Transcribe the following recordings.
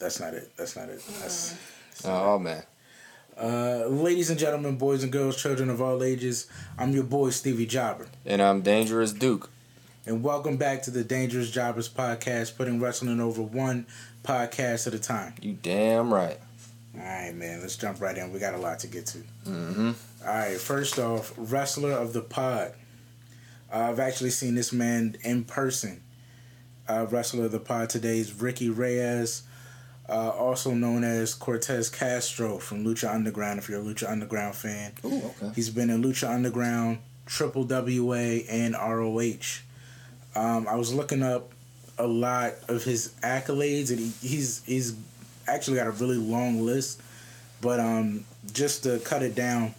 that's that's not it. That's not it. That's, Oh man. uh, ladies and gentlemen, boys and girls, children of all ages, I'm your boy Stevie Jobber, And I'm Dangerous Duke. and welcome back to the Dangerous Jobbers podcast, putting wrestling over one podcast at a time. You damn right. All right, man, let's jump right in. We got a lot to get to. Mm-hmm. All right, first off, wrestler of the pod. Uh, I've actually seen this man in person. Uh, wrestler of the pod today is Ricky Reyes, uh, also known as Cortez Castro from Lucha Underground. If you're a Lucha Underground fan, Ooh, okay. he's been in Lucha Underground, Triple WA, and ROH. Um, I was looking up a lot of his accolades, and he, he's he's actually got a really long list. But um, just to cut it down,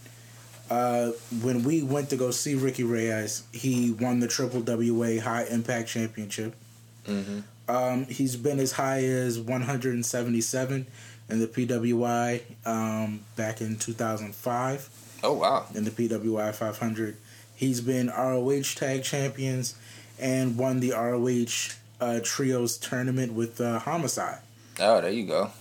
uh, when we went to go see Ricky Reyes, he won the Triple WA High Impact Championship. Mm-hmm. Um, he's been as high as 177 in the PWI um, back in 2005 Oh wow. in the PWI 500. He's been ROH Tag Champions and won the ROH uh, Trios tournament with uh, Homicide. Oh, there you go.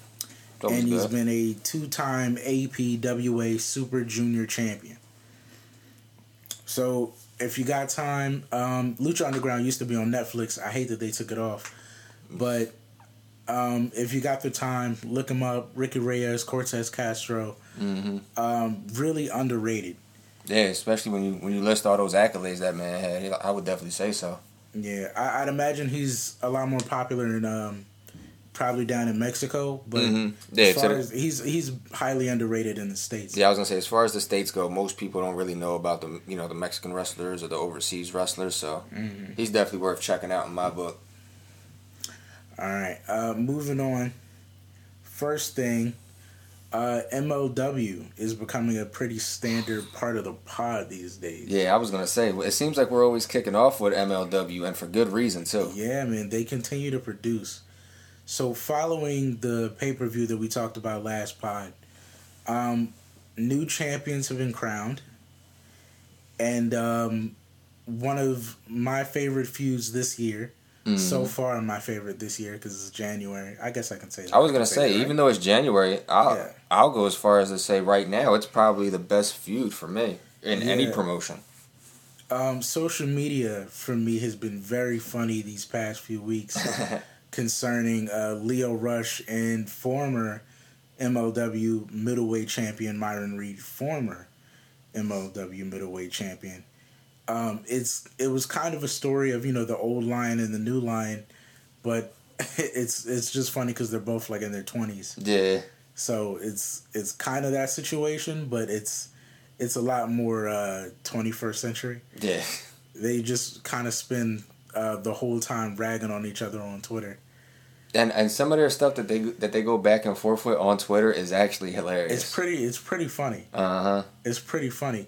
That and he's good. been a two-time APWA Super Junior Champion. So, if you got time, um, Lucha Underground used to be on Netflix. I hate that they took it off, but um, if you got the time, look him up. Ricky Reyes, Cortez Castro, hmm um, really underrated. Yeah, especially when you when you list all those accolades that man had, I would definitely say so. Yeah, I, I'd imagine he's a lot more popular in um, probably down in Mexico, but Mhm. Yeah, as far the- as, he's he's highly underrated in the states. Yeah, I was gonna say as far as the states go, most people don't really know about the you know the Mexican wrestlers or the overseas wrestlers. So Mhm. he's definitely worth checking out in my book. All right, uh, moving on. First thing, uh, MLW is becoming a pretty standard part of the pod these days. Yeah, I was gonna say it seems like we're always kicking off with MLW and for good reason too. Yeah, man, they continue to produce. So, following the pay per view that we talked about last pod, um, new champions have been crowned, and um, one of my favorite feuds this year, Mhm. so far, my favorite this year because it's January. I guess I can say. That. I was gonna say, even though it's January, I'll Yeah. I'll go as far as to say right now it's probably the best feud for me in any promotion. Um, social media for me has been very funny these past few weeks concerning uh, Lio Rush and former MLW middleweight champion Myron Reed, former MLW middleweight champion. Um, it's it was kind of a story of you know the old line and the new line, but it's it's just funny because they're both like in their twenties. yeah, So it's it's kind of that situation, but it's it's a lot more uh, 21st century yeah, they just kind of spend uh, the whole time ragging on each other on Twitter. and and some of their stuff that they that they go back and forth with on Twitter is actually hilarious. It's pretty. It's pretty funny. Uh huh. It's pretty funny.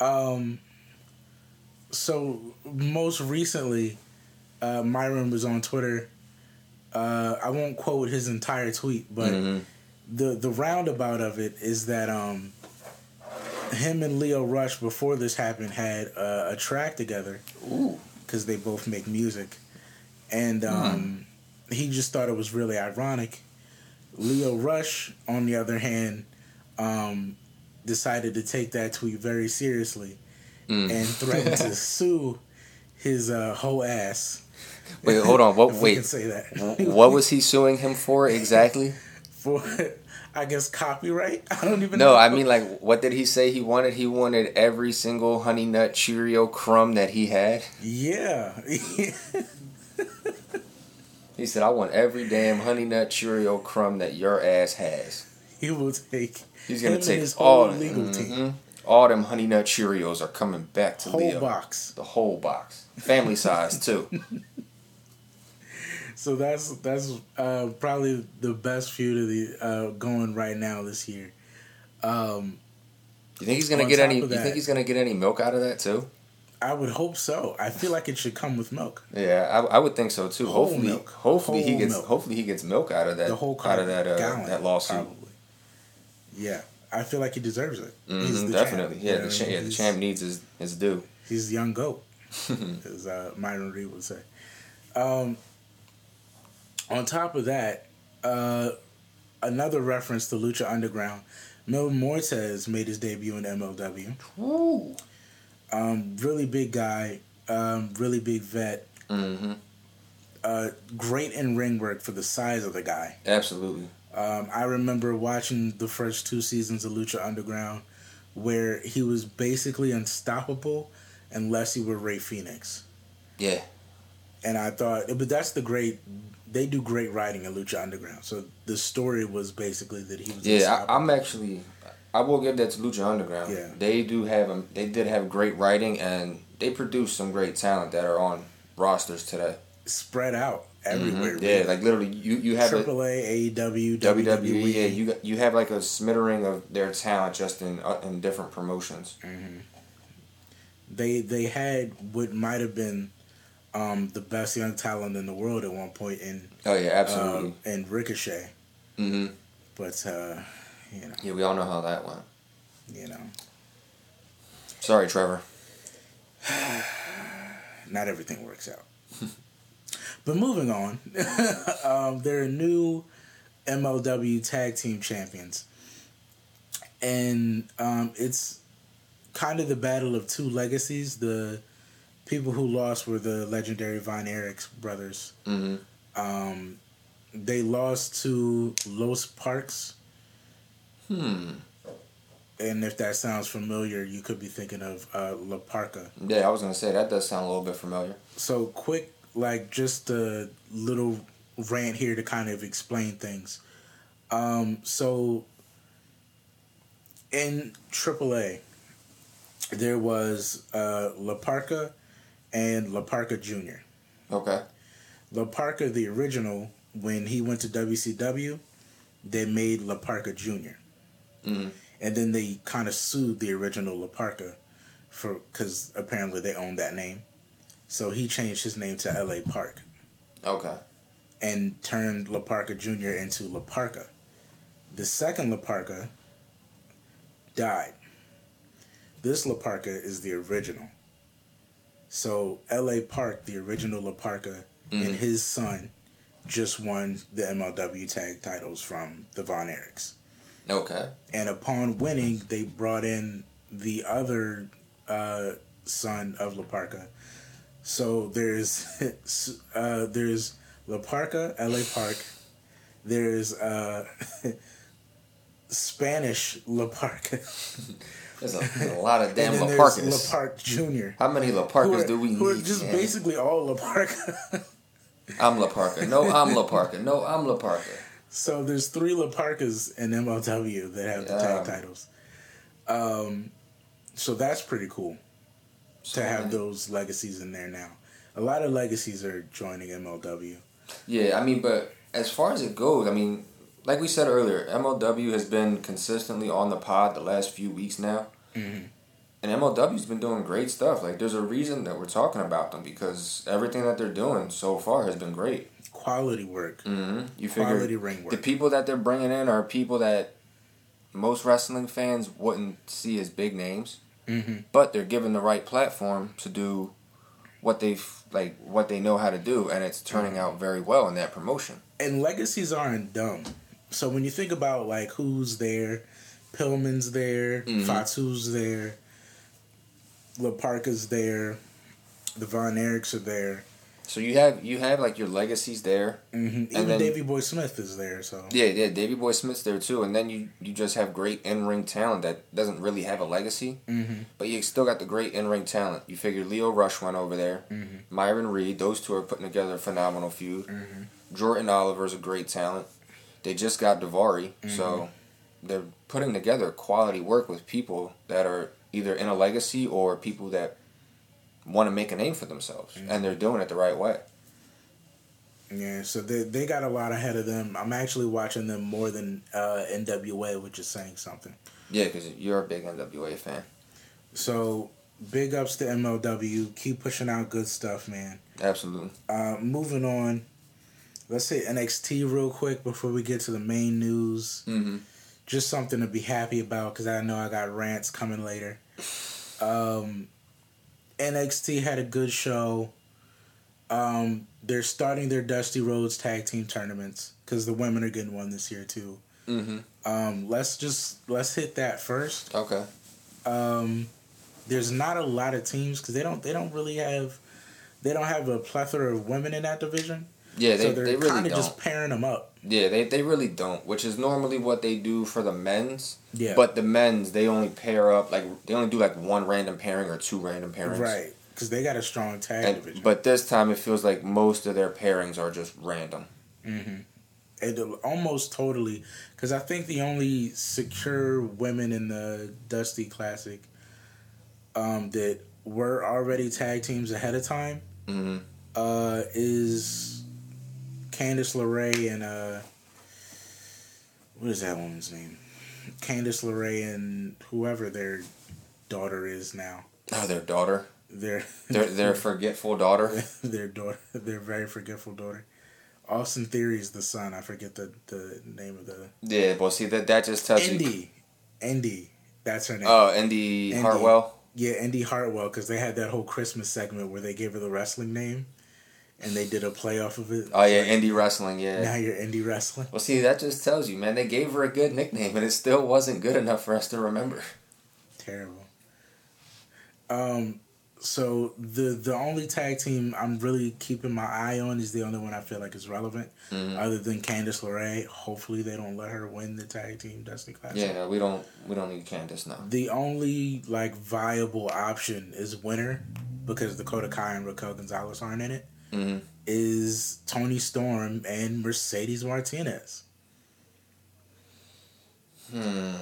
Um, so most recently, uh, Myron was on Twitter. Uh, I won't quote his entire tweet, but hmm the the roundabout of it is that um, him and Lio Rush before this happened had uh, a track together Ooh. because they both make music, and um, he just thought it was really ironic. Lio Rush, on the other hand, um, decided to take that tweet very seriously Mm. and threatened to sue his uh, whole ass. Wait, hold on. What? Wait. can say that. what was he suing him for exactly? for? I guess copyright. I don't even. No, know. I mean like, what did he say he wanted? He wanted every single Honey Nut Cheerio crumb that he had. yeah. He said, "I want every damn Honey Nut Cheerio crumb that your ass has." he will take. He's gonna take his all legal team, mhm. All them Honey Nut Cheerios are coming back to the whole Leo. box. The whole box, family size too. So that's that's uh, probably the best feud of the uh, going right now this year. Um, You think he's gonna get top any? You think he's gonna get any milk out of that too? I would hope so. I feel like it should come with milk. Yeah, I, I would think so too. Whole hopefully, milk. hopefully he gets milk. hopefully he gets milk out of that the whole out of that uh, gallon, that lawsuit. Probably. Yeah, I feel like he deserves it. He's Mhm, the definitely, champ, yeah. you The, cha- yeah, the champ needs his his due. He's the young goat, as uh, Myron Reed would say. Um, On top of that, uh, another reference to Lucha Underground. Mil Muertes made his debut in MLW. Woo. Um, really big guy, um, really big vet. Mm-hmm. Uh, great in ring work for the size of the guy. Absolutely. Um, I remember watching the first two seasons of Lucha Underground, where he was basically unstoppable unless he were Rey Fenix. Yeah. And I thought, but that's the great. They do great writing in Lucha Underground. So the story was basically that he was. Yeah. I, I'm actually. I will give that to Lucha Underground. Yeah. They do have a, They did have great writing, and they produce some great talent that are on rosters today. spread out everywhere. Mhm. Yeah, like literally, you you have a, AAA, AEW, WWE. WWE. Yeah, you you have like a smattering of their talent just in uh, in different promotions. they they had what might have been um, the best young talent in the world at one point in Oh yeah, uh, absolutely. in Ricochet, hmm but uh, you know, Yeah, we all know how that went. you know, Sorry, Trevor. not everything works out. but moving on, um, there are new MLW Tag Team Champions, and um, it's kind of the battle of two legacies. The people who lost were the legendary Von Erichs brothers. hmm Um, they lost to Los Parks, Hmm. and if that sounds familiar, you could be thinking of uh, La Parca. Yeah, I was gonna say that does sound a little bit familiar. So quick, like just a little rant here to kind of explain things. Um, so in AAA, there was uh, La Parca and La Parca Jr. Okay. La Parca, the original, when he went to WCW, they made La Parca Jr. hmm and then they kind of sued the original La Parca for because apparently they owned that name. So he changed his name to L.A. Park Okay. and turned La Parca Jr. into La Parca. The second La Parca died. This La Parca is the original. So L.A. Park, the original La Parca, and his son just won the MLW tag titles from the Von Erichs. Okay. and upon winning, they brought in the other uh, son of La Parca. So there's uh, there's La Parca, L.A. Park. There's uh, Spanish La Parca, There's a, a lot of damn La Parkas. La Park Junior. How many La Who Parkas are, do we who are need? just man? basically all La Parca. I'm La Parka. No, I'm La Parka. No, I'm La Parka. So there's three La Parkas in MLW that have the tag titles. Um, so that's pretty cool. To have those legacies in there now. A lot of legacies are joining MLW. Yeah, I mean, but as far as it goes, I mean, like we said earlier, MLW has been consistently on the pod the last few weeks now. Mhm. And MLW's been doing great stuff. Like, there's a reason that we're talking about them because everything that they're doing so far has been great. Quality work, Mm-hmm. You figure quality ring the people that they're bringing in are people that most wrestling fans wouldn't see as big names, hmm but they're given the right platform to do what they like what they know how to do, and it's turning out very well in that promotion. And legacies aren't dumb. So when you think about like who's there, Pillman's there, Mhm. Fatu's there, La Parca's there, the Von Erichs are there. So you have you have like your legacies there. hmm Even then- Davy Boy Smith is there. So Yeah, yeah, Davy Boy Smith's there too, and then you you just have great in ring talent that doesn't really have a legacy, hmm but you still got the great in ring talent. You figure Lio Rush went over there, Mhm. Myron Reed, those two are putting together a phenomenal feud. Mhm. Jordan Oliver's a great talent. They just got Daivari, so they're putting together quality work with people that are either in a legacy or people that want to make a name for themselves, and they're doing it the right way. yeah. So they they got a lot ahead of them. I'm actually watching them more than uh, NWA, which is saying something. Yeah, because you're a big NWA fan. So big ups to MLW. Keep pushing out good stuff, man. Absolutely. Uh, moving on. Let's say NXT real quick before we get to the main news. Mm-hmm. Just something to be happy about because I know I got rants coming later. Um, NXT had a good show. Um, they're starting their Dusty Rhodes tag team tournaments because the women are getting one this year too. Mm-hmm. Um, let's just let's hit that first. Okay. Um, there's not a lot of teams because they don't they don't really have they don't have a plethora of women in that division. Yeah, they, so they're they really kind of just pairing them up. Yeah, they, they really don't, which is normally what they do for the men's. Yeah, But the men's, they only pair up, like, they only do like one random pairing or two random pairings. right because they got a strong tag And, division. but this time it feels like most of their pairings are just random. Mm-hmm. It almost totally because I think the only secure women in the Dusty Classic um, that were already tag teams ahead of time hmm uh, is Candice LeRae and uh, what is that woman's name? Candice LeRae and whoever their daughter is now. Oh, their daughter. Their Their, their forgetful daughter. their daughter, their very forgetful daughter. Austin Theory is the son. I forget the, the name of the Yeah, well, see, that, that just tells you. Indy. Indy. That's her name. Oh, Indy Indy. Hartwell. yeah, Indy Hartwell, because they had that whole Christmas segment where they gave her the wrestling name, and they did a play off of it. Oh, yeah, Indy Wrestling, yeah. Now you're Indy wrestling. Well, see, that just tells you, man, they gave her a good nickname, and it still wasn't good enough for us to remember. Terrible. Um. So the the only tag team I'm really keeping my eye on is the only one I feel like is relevant, Mhm. other than Candice LeRae. Hopefully they don't let her win the tag team Dusty Classic. Yeah, no, we don't we don't need Candice now. The only like viable option is winner because Dakota Kai and Raquel Gonzalez aren't in it. Hmm Is Toni Storm and Mercedes Martinez. Hmm.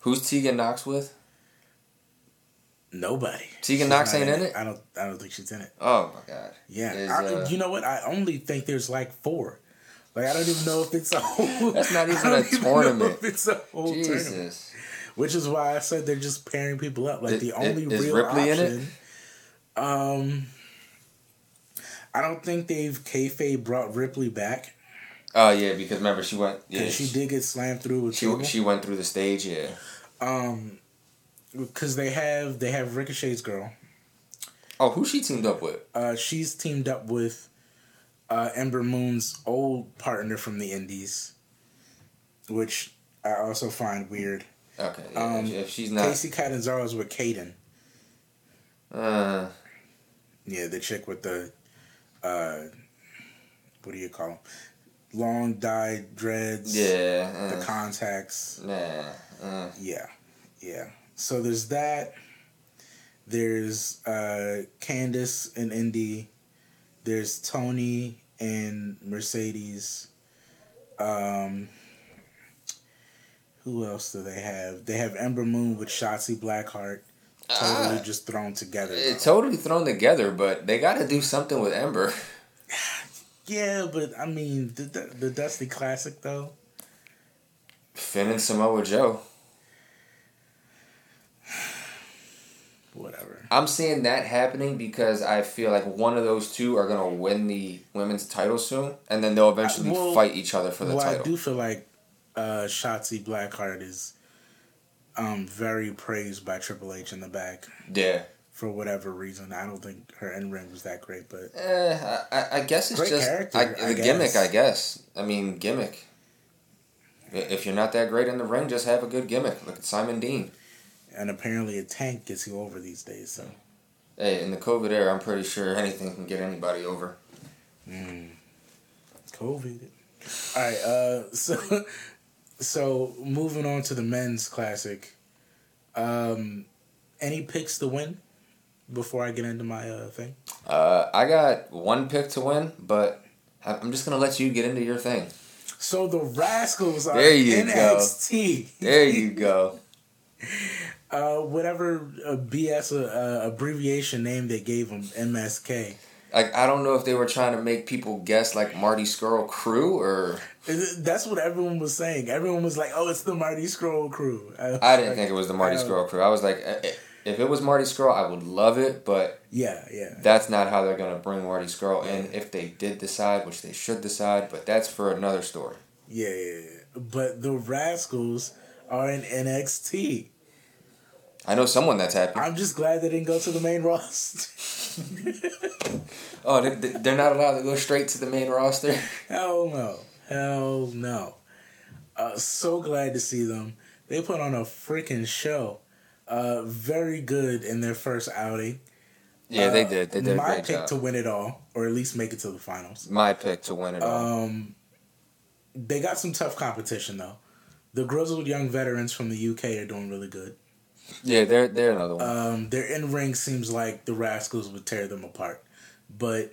Who's Tegan Nox with? Nobody. Tegan She's Nox ain't in it? I don't. I don't think she's in it. Oh my god. Yeah. Is, I, uh, you know what? I only think there's like four. Like I don't even know if it's a whole. That's not even I don't a even know tournament. if it's a whole tournament. Which is why I said they're just pairing people up. Like Is- the only real Ripley in option. Um, I don't think they've kayfabe brought Ripley back Oh yeah, because remember she went. Yeah, she did get slammed through with She table. she went through the stage. Yeah. Um, because they have they have Ricochet's girl. Oh, who she teamed up with? Uh, she's teamed up with uh, Ember Moon's old partner from the Indies, which I also find weird. Okay. Yeah, Um, if, she's not. Kacy Catanzaro's with Kayden. Uh, Yeah, the chick with the, uh, what do you call them? Long dyed dreads. yeah. The Uh, contacts. nah. Uh, Yeah, yeah. So there's that. There's uh, Candice and Indy. There's Toni and Mercedes. Um, who else do they have? They have Ember Moon with Shotzi Blackheart. Totally Ah. just thrown together. it's totally thrown together, but they got to do something with Ember. yeah, but I mean the, the the Dusty Classic though. Finn and Samoa Joe. Whatever. I'm seeing that happening because I feel like one of those two are gonna win the women's title soon, and then they'll eventually Uh, well- fight each other for the well, title. I do feel like uh, Shotzi Blackheart is um, very praised by Triple H in the back Yeah. for whatever reason. I don't think her in ring was that great, but Eh, I- I, guess it's just character, I, I the gimmick. I guess. I mean, gimmick. If you're not that great in the ring, just have a good gimmick. Look at Simon Dean. and apparently a tank gets you over these days. So Hey, in the COVID era, I'm pretty sure anything can get anybody over. mm. COVID. All right. Uh, so so moving on to the men's classic. Um, any picks to win before I get into my uh, thing? Uh, I got one pick to win, but I'm just gonna let you get into your thing. So the Rascals are There you go. NXT. There you go. uh, whatever uh, BS uh, uh, abbreviation name they gave them, MSK. Like I don't know if they were trying to make people guess like Marty Scurll crew or That's what everyone was saying. Everyone was like, "Oh, it's the Marty Scurll crew." was I didn't like, think it was the Marty uh, I crew. I was like, if it was Marty Scurll, I would love it, but Yeah, yeah. that's not how they're gonna bring Marty Scurll in. If they did decide, which they should decide, but that's for another story. Yeah, yeah, yeah. But the Rascals are in NXT. I know someone that's happy. I'm just glad they didn't go to the main roster. oh, they, they're not allowed to go straight to the main roster. Hell no, hell no. Uh, so glad to see them. They put on a freaking show. Uh, very good in their first outing. Yeah, they did. They did. My pick job. to win it all, or at least make it to the finals. My pick to win it all. Um, they got some tough competition though. The grizzled young veterans from the UK are doing really good. yeah, they're they're another one. Um, their in ring seems like the Rascals would tear them apart, but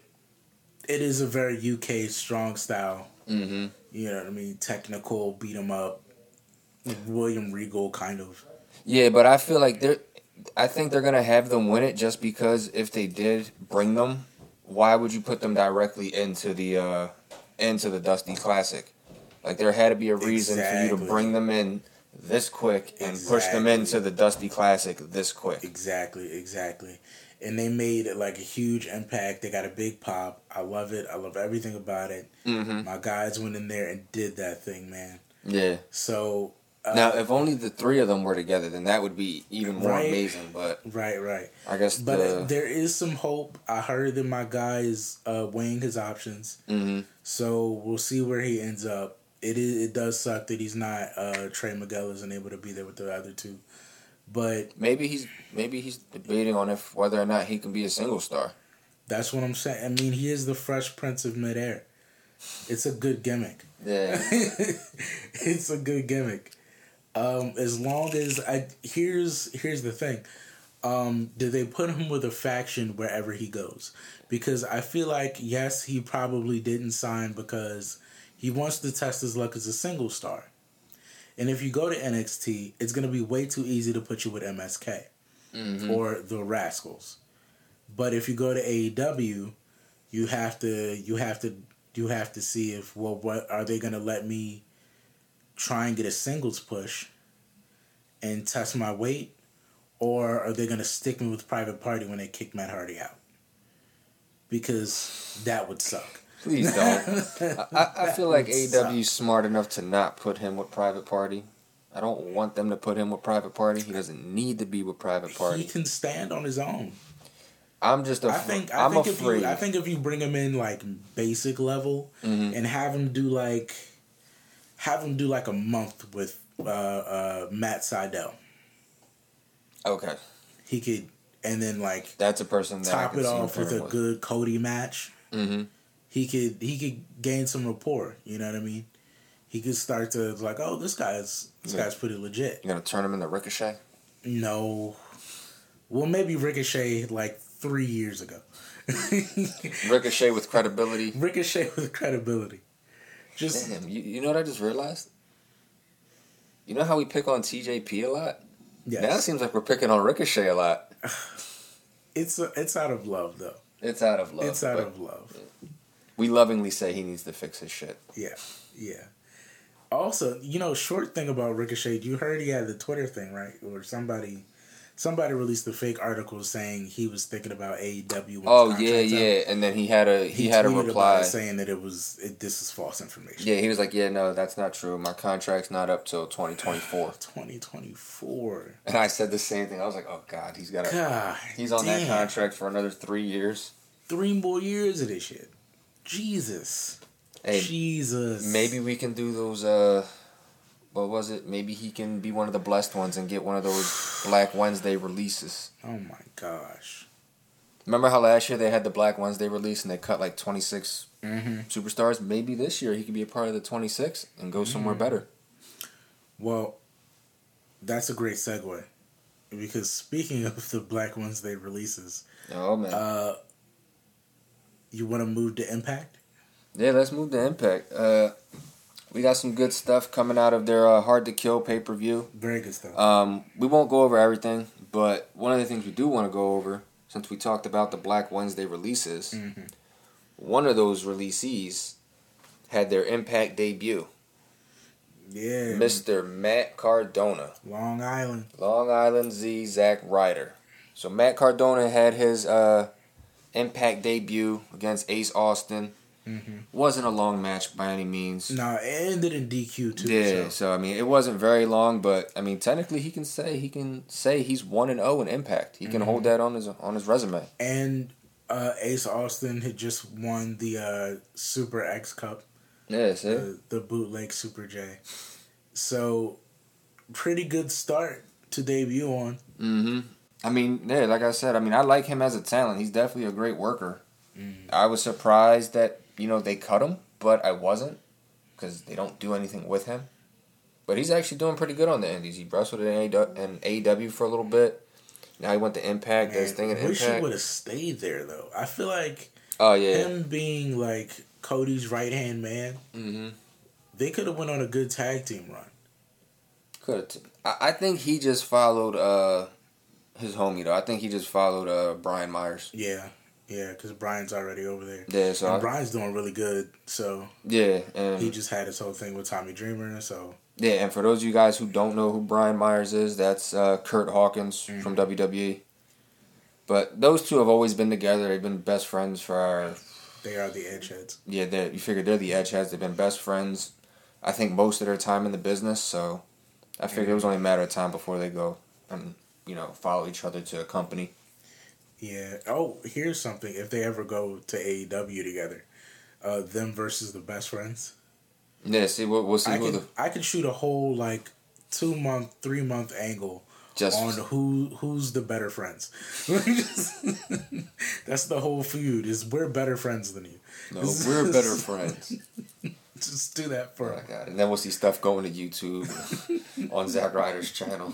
it is a very UK strong style. Mm-hmm. You know what I mean? Technical, beat 'em up, William Regal kind of. Yeah, but I feel like they're. I think they're gonna have them win it just because if they did bring them, why would you put them directly into the uh into the Dusty Classic? Like there had to be a reason for you to bring them in this quick and push them into the Dusty Classic this quick. Exactly, exactly. And they made like a huge impact. They got a big pop. I love it. I love everything about it. Mm-hmm. My guys went in there and did that thing, man. Yeah. So uh, Now, if only the three of them were together, then that would be even more Right. amazing. But right, right. I guess But the there is some hope. I heard that my guy is uh, weighing his options, hmm so we'll see where he ends up. It is. It does suck that he's not. Uh, Trey Miguel isn't able to be there with the other two, but maybe he's maybe he's debating on if whether or not he can be a single star. that's what I'm saying. I mean, he is the Fresh Prince of Midair. It's a good gimmick. Yeah. it's a good gimmick. Um, as long as I here's here's the thing. Um, do they put him with a faction wherever he goes? Because I feel like yes, he probably didn't sign because he wants to test his luck as a single star. And if you go to NXT, it's gonna be way too easy to put you with MSK hmm or the Rascals. But if you go to AEW, you have to you have to you have to see if well what are they gonna let me try and get a singles push and test my weight, or are they gonna stick me with Private Party when they kick Matt Hardy out? Because that would suck. Please don't. I, I- I feel like That would suck. AEW's smart enough to not put him with Private Party. I don't want them to put him with Private Party. He doesn't need to be with Private Party. He can stand on his own. I'm just I afraid. think I I'm think afraid. if you I think if you bring him in like basic level Mhm. and have him do like have him do like a month with uh, uh, Matt Sydal, Okay, he could and then like that's a person that top I it see off with a good Cody match. Mm-hmm. He could he could gain some rapport. You know what I mean? He could start to like, oh, this guy's this Yeah. guy's pretty legit. You gonna turn him into Ricochet? No, well maybe Ricochet like three years ago. Ricochet with credibility. Ricochet with credibility. Just Damn, you, you know what I just realized? You know how we pick on TJP a lot? Yeah. Now it seems like we're picking on Ricochet a lot. It's it's out of love though. It's out of love. it's out of love. We lovingly say he needs to fix his shit. Yeah, yeah. Also, you know, short thing about Ricochet. You heard he had the Twitter thing, right? Or somebody, somebody released a fake article saying he was thinking about AEW. Oh yeah, yeah. And then he had a he, had a reply. saying that it was it, this is false information. Yeah, he was like, "Yeah, no, that's not true. My contract's not up till 2024." Twenty twenty four. And I said the same thing. I was like, "Oh God, he's got a God, he's on damn. that contract for another three years." Three more years of this shit. Jesus. Hey, Jesus. maybe we can do those. uh What was it? Maybe he can be one of the blessed ones and get one of those Black Wednesday releases. Oh my gosh. Remember how last year they had the Black Wednesday release and they cut like 26 Mm-hmm. superstars? Maybe this year he could be a part of the 26 and go somewhere Mm-hmm. better. Well, that's a great segue. Because speaking of the Black Wednesday releases, Oh man. uh, you want to move to Impact? Yeah, let's move to Impact. Uh, we got some good stuff coming out of their uh, Hard to Kill pay per view. Very good stuff. Um, we won't go over everything, but one of the things we do want to go over, since we talked about the Black Wednesday releases, Mhm. one of those releasees had their Impact debut. Yeah, Mr. Matt Cardona, Long Island. Long Island Z, Zack Ryder. So Matt Cardona had his uh, Impact debut against Ace Austin. Mm-hmm. Wasn't a long match by any means. No, it ended in DQ too. Yeah, so. so I mean, it wasn't very long, but I mean, technically, he can say he can say he's one and zero in Impact. He can Mm-hmm. hold that on his on his resume. And Uh, Ace Austin had just won the uh, Super X Cup. Yeah, that's. The, the bootleg Super J. So, pretty good start to debut on. Mm-hmm. I mean, yeah, like I said, I mean, I like him as a talent. He's definitely a great worker. Mm. I was surprised that you know they cut him, but I wasn't because they don't do anything with him. But he's actually doing pretty good on the Indies. He wrestled in AEW for a little bit. Now he went to Impact. Man, thing in wish he would have stayed there though. I feel like Oh yeah. him being like Cody's right hand man, Mm-hmm. they could have went on a good tag team run. Could I, I think he just followed uh his homie though. I think he just followed uh Brian Myers. Yeah, yeah, because Brian's already over there. Yeah. So I, Brian's doing really good. So yeah, and he just had his whole thing with Tommy Dreamer. So Yeah, and for those of you guys who don't know who Brian Myers is, that's uh, Kurt Hawkins Mm-hmm. from WWE. But those two have always been together. They've been best friends for they are the Edgeheads. yeah. They you figure they're the Edgeheads. They've been best friends. I think most of their time in the business. So I figured it was only a matter of time before they go and you know follow each other to a company. Yeah. Oh, here's something. If they ever go to AEW together, uh, them versus the best friends. Yeah, see, we'll, we'll see I who could the I could shoot a whole like two month, three month angle just on who who's the better friends. That's the whole feud. Is we're better friends than you. no, we're better friends. Just do that for Oh my god! And then we'll see stuff going to YouTube on Zack Ryder's channel.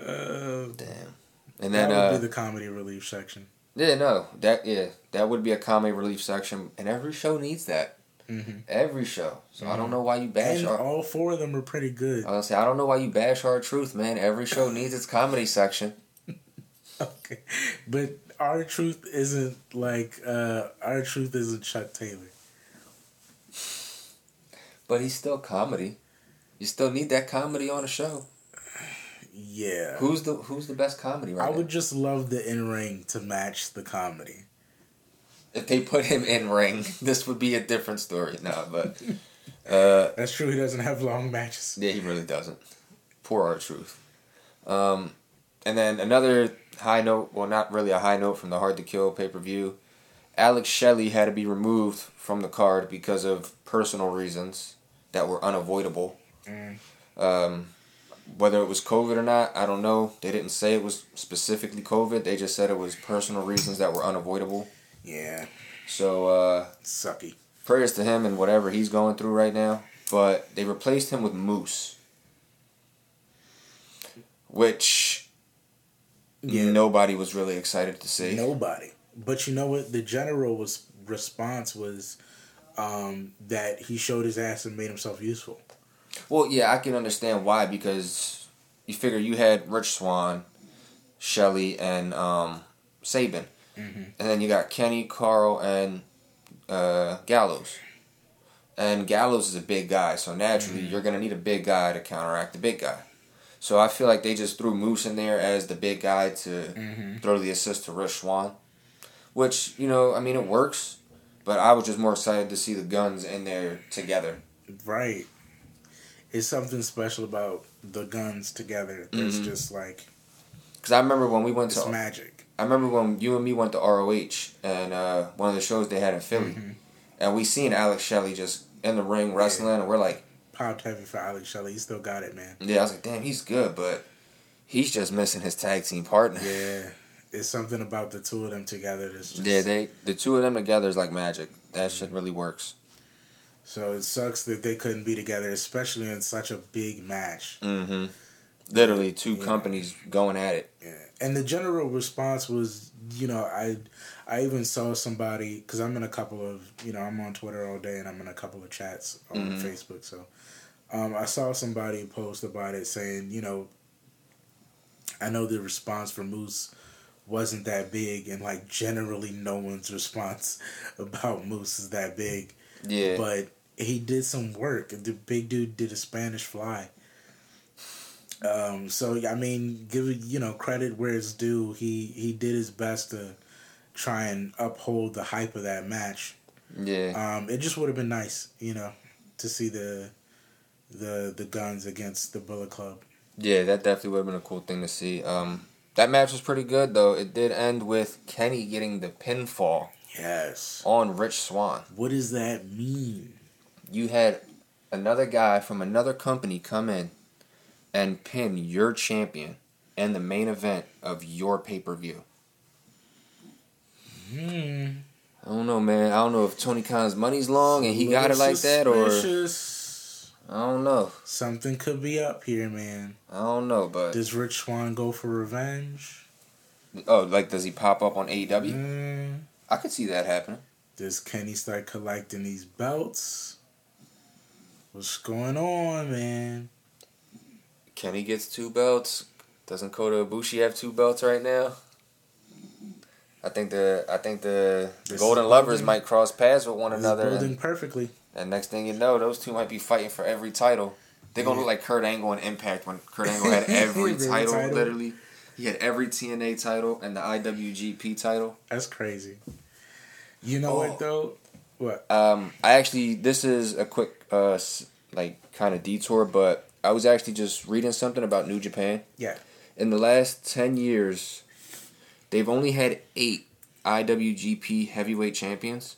Uh, Damn. And that then would uh, be the comedy relief section. Yeah, no, that yeah, that would be a comedy relief section, and every show needs that. Mhm. Every show. So I don't know why you bash And our. all four of them are pretty good. I was gonna say I don't know why you bash R-Truth, man. Every show needs its comedy section. Okay, but R-Truth isn't like uh R-Truth isn't Chuck Taylor. But he's still comedy. You still need that comedy on a show. Yeah, Who's the Who's the best comedy right I now? would just love the in ring to match the comedy. If they put him in ring, this would be a different story. No, but uh, That's true. He doesn't have long matches. Yeah, he really doesn't. Poor R-Truth. Um, and then another high note, well, not really a high note from the Hard to Kill pay per view. Alex Shelley had to be removed from the card because of personal reasons that were unavoidable. Mm. Um, whether it was COVID or not, I don't know. They didn't say it was specifically COVID. They just said it was personal reasons that were unavoidable. Yeah, So uh, sucky. prayers to him and whatever he's going through right now. But they replaced him with Moose, which Yeah. nobody was really excited to see. Nobody. But you know what? The general was response was um, that he showed his ass and made himself useful. Well, yeah, I can understand why because you figure you had Rich Swann, Shelley, and um, Sabin, Mhm. and then you got Kenny, Carl, and uh, Gallows. And Gallows is a big guy, so naturally you're gonna need a big guy to counteract the big guy. So I feel like they just threw Moose in there as the big guy to Mm-hmm. throw the assist to Rich Swann, which you know, I mean, it works. But I was just more excited to see the guns in there together. Right. It's something special about the guns together. There's Mhm. just like Because I remember when we went it's to magic. I remember when you and me went to ROH and uh, one of the shows they had in Philly, Mhm. and we seen Alex Shelley just in the ring wrestling, and we're like, Popped heavy for Alex Shelley. He still got it, man. yeah, I was like, damn, he's good, but he's just missing his tag team partner. Yeah. It's something about the two of them together that's just Yeah, they the two of them together is like magic. That shit really works. So it sucks that they couldn't be together, especially in such a big match. Mm-hmm. Literally, two Yeah. companies going at it. Yeah. And the general response was, you know, I I even saw somebody because I'm in a couple of, you know, I'm on Twitter all day and I'm in a couple of chats on Mhm. Facebook. So um, I saw somebody post about it saying, you know, I know the response for Moose wasn't that big, and like generally no one's response about Moose is that big, Yeah, but he did some work. The big dude did a Spanish fly. Um, so I mean, give it you know credit where it's due. He he did his best to try and uphold the hype of that match. yeah, Um, it just would have been nice, you know, to see the the the guns against the Bullet Club. yeah. That definitely would have been a cool thing to see. Um, That match was pretty good though. It did end with Kenny getting the pinfall Yes. on Rich Swann. What does that mean? You had another guy from another company come in and pin your champion in the main event of your pay per view. Hmm. I don't know, man. I don't know if Tony Khan's money's long and he got it like that, or I don't know. Something could be up here, man. I don't know, but Does Rich Swann go for revenge? oh, like does he pop up on AEW? Mm. I could see that happening. Does Kenny start collecting these belts? What's going on, man? Kenny gets two belts. Doesn't Kota Ibushi have two belts right now? I think the I think the Golden Lovers building- might cross paths with one another, building and, perfectly. and next thing you know, those two might be fighting for every title. They're gonna look like Kurt Angle and Impact when Kurt Angle had every Every title, title. literally. He had every TNA title and the IWGP title. That's crazy. You know Oh. what though? What? Um, I actually this is a quick uh like kind of detour, but I was actually just reading something about New Japan. Yeah. In the last ten years, they've only had eight IWGP Heavyweight Champions.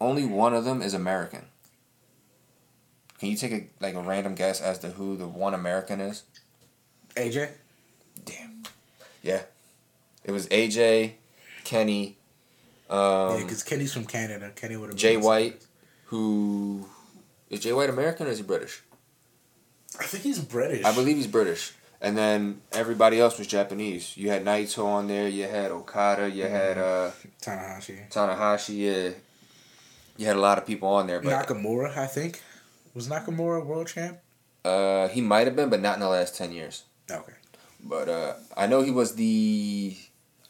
Only one of them is American. Can you take a like a random guess as to who the one American is? AJ. Damn. Yeah. It was AJ, Kenny, yeah, um, because Kenny's from Canada. Kenny would have. Jay White, who is Jay White American or is he British? I think he's British. I believe he's British. And then everybody else was Japanese. You had Naito on there. You had Okada. You had uh, Tanahashi. Tanahashi. Yeah. You had a lot of people on there, but Nakamura, I think. Was Nakamura world champ? uh, he might have been, but not in the last ten years. Okay. But uh, I know he was the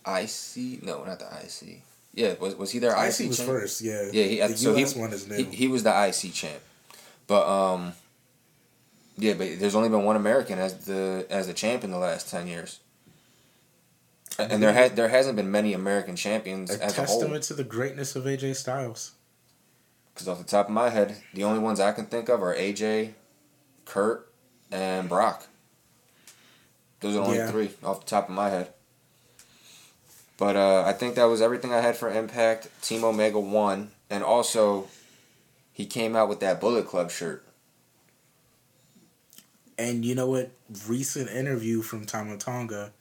IC. No, not the IC. Yeah, was was he their IC? IC was champ? first, yeah. Yeah, he, the so US he, one is new. He, he was the IC champ, but um, yeah, but there's only been one American as the as the champ in the last ten years, and there had there hasn't been many American champions a as a whole. testament to the greatness of AJ Styles. Because off the top of my head, the only ones I can think of are AJ, Kurt, and Brock. Those are the only Yeah. three off the top of my head. But uh, I think that was everything I had for Impact. Team Omega won, and also he came out with that Bullet Club shirt. And you know what? Recent interview from Tama Tonga.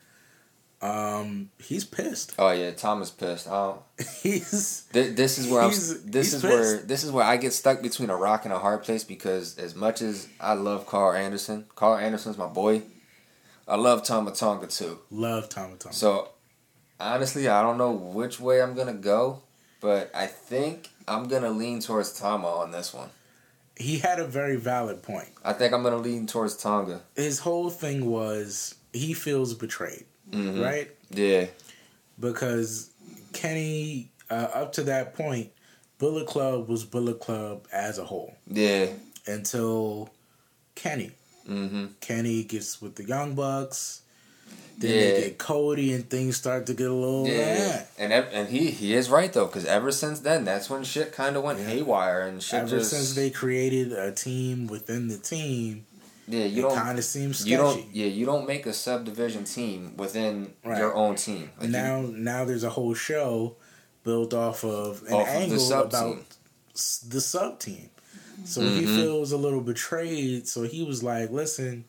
Um, he's pissed. Oh yeah, Tama's pissed. Oh, He's Th- this is where I'm. This is where this is where I get stuck between a rock and a hard place because as much as I love Carl Anderson, Carl Anderson's my boy. I love Tama Tonga too. love Tama Tonga. So honestly, I don't know which way I'm gonna go, but I think I'm gonna lean towards Tama on this one. he had a very valid point. I think I'm gonna lean towards Tonga. His whole thing was he feels betrayed, Mhm. right? Yeah, Because Kenny, uh, up to that point, Bullet Club was Bullet Club as a whole yeah. until Kenny. Mm-hmm. Kenny gets with the Young Bucks. Then Yeah. they get Cody, and things start to get a little. Yeah, and and he he is right though, because ever since then, that's when shit kind of went Yeah. haywire and shit Ever just since they created a team within the team, yeah you it don't kind of seems sketchy. you don't yeah you don't make a subdivision team within Right. your own team. Like, you- now, now there's a whole show built off of an Off of angle sub about team. the sub team. So he Mhm. feels a little betrayed. So he was like, "Listen,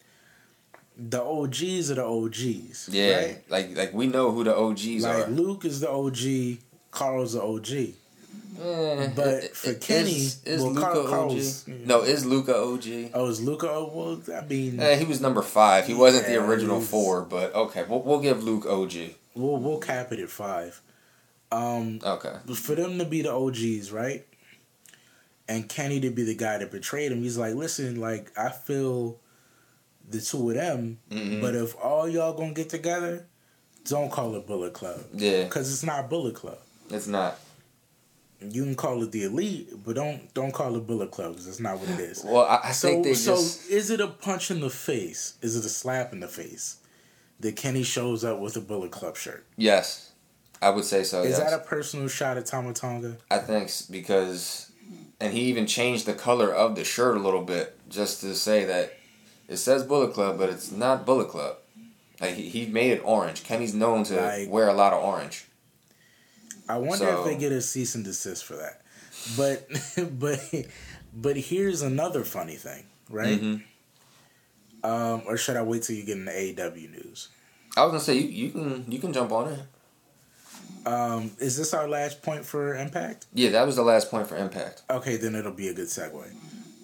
the OGs are the OGs, yeah, right? like like we know who the OGs Like are. Luke is the OG, Carl's the OG. Eh, But for i- Kenny, is, is well, Luca Carl- OG? Yeah. No, is Luca OG? Oh, is Luca? Oh, well, I mean, Eh, he was number five. He wasn't the original he's- four, but okay, we'll, we'll give Luke OG. we'll we'll cap it at five. Um, Okay. for them to be the OGs, right? And Kenny to be the guy that betrayed him, he's like, listen, like I feel the two of them, Mhm. but if all y'all gonna get together, don't call it Bullet Club Yeah, because it's not Bullet Club. it's not. You can call it the Elite, but don't don't call it Bullet Club because that's not what it is. Well, I, I So, think they so just. is it a punch in the face? Is it a slap in the face that Kenny shows up with a Bullet Club shirt? Yes, I would say so. Is yes. that a personal shot at Tama Tonga? I think because, and he even changed the color of the shirt a little bit just to say that it says Bullet Club, but it's not Bullet Club. Like he, he made it orange. Kenny's known to Like- wear a lot of orange. I wonder So- if they get a cease and desist for that. But but but here's another funny thing, right? Mhm. Um, or should I wait till you get into AEW news? I was gonna say you, you can you can jump on it. Um, is this our last point for Impact? Yeah, that was the last point for Impact. Okay, then it'll be a good segue.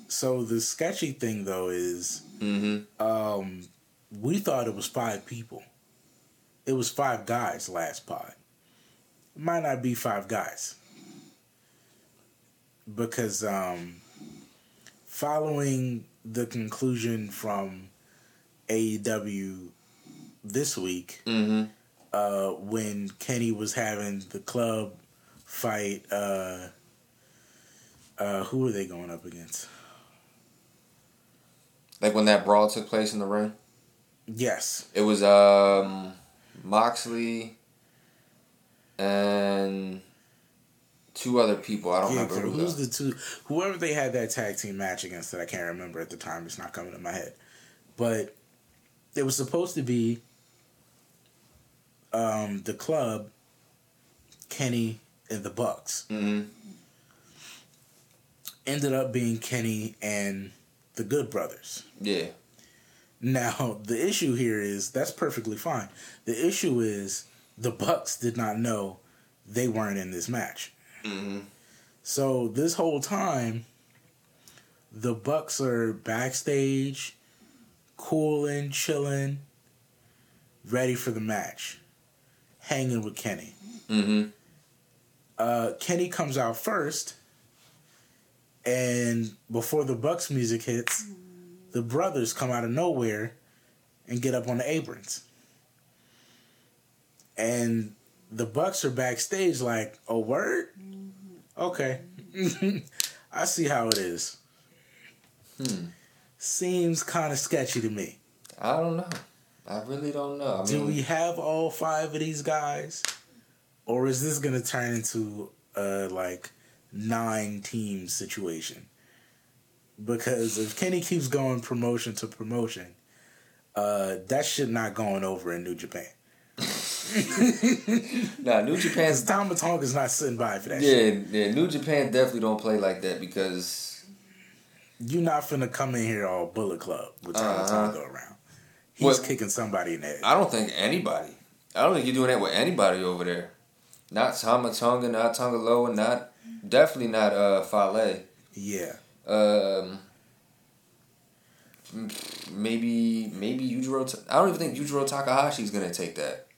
So the sketchy thing though is Mm-hmm. um, we thought it was five people. It was five guys last pod. It might not be five guys. Because um, following the conclusion from AEW this week, Mm-hmm. uh, when Kenny was having the club fight, uh, uh, who were they going up against? Like when that brawl took place in the ring, Yes. it was um Moxley and two other people. I don't Yeah, remember who. who's the two? Whoever they had that tag team match against that I can't remember at the time. It's not coming to my head, but it was supposed to be um, the club, Kenny and the Bucks. Mm-hmm. Ended up being Kenny and the Good Brothers. Yeah. Now the issue here is that's perfectly fine. The issue is the Bucks did not know they weren't in this match. Mm-hmm. So this whole time, the Bucks are backstage, cooling, chilling, ready for the match, hanging with Kenny. Mm-hmm. Uh, Kenny comes out first, and before the Bucks music hits, the brothers come out of nowhere and get up on the aprons. And the Bucks are backstage like, "Oh, word? Okay, I see how it is." Hmm. Seems kind of sketchy to me. I don't know. I really don't know. I Do mean, we have all five of these guys, or is this gonna turn into a like nine team situation? Because if Kenny keeps going promotion to promotion, uh, that shit not going over in New Japan. nah, New Japan's Tama Tonga is not sitting by for that shit. yeah, yeah. New Japan definitely don't play like that because you're not finna come in here all Bullet Club with Tom Uh-huh. Tonga around. He's kicking somebody in the head. I don't think anybody. I don't think you're doing that with anybody over there. Not Tama Tonga, not Tonga Loa, not definitely not uh Fale. Yeah. Um, maybe maybe Yujiro. Ta- I don't even think Yujiro Takahashi's gonna take that.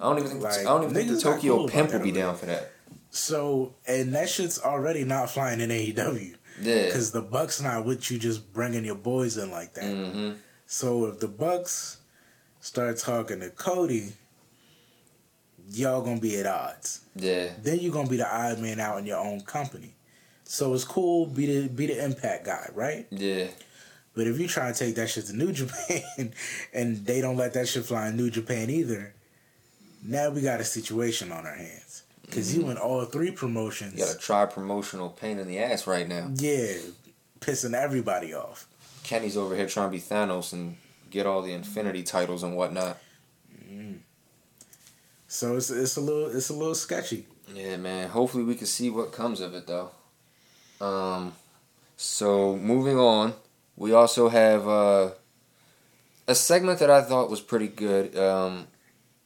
I don't even think. Like, I don't even think the Tokyo cool Pimp will be down for that. So, and that shit's already not flying in AEW. Yeah. Because the Bucks not with you just bringing your boys in like that. Mm-hmm. So if the Bucks start talking to Cody, y'all gonna be at odds. Yeah. Then you're gonna be the odd man out in your own company. So it's cool, be the be the impact guy, right? Yeah. But if you try to take that shit to New Japan and they don't let that shit fly in New Japan either, now we got a situation on our hands. because you mm-hmm. in all three promotions. You got a tri promotional pain in the ass right now. Yeah, pissing everybody off. Kenny's over here trying to be Thanos and get all the Infinity titles and whatnot. Mm. So it's it's a little it's a little sketchy. Yeah, man. Hopefully we can see what comes of it though. Um so moving on, we also have uh a segment that I thought was pretty good. Um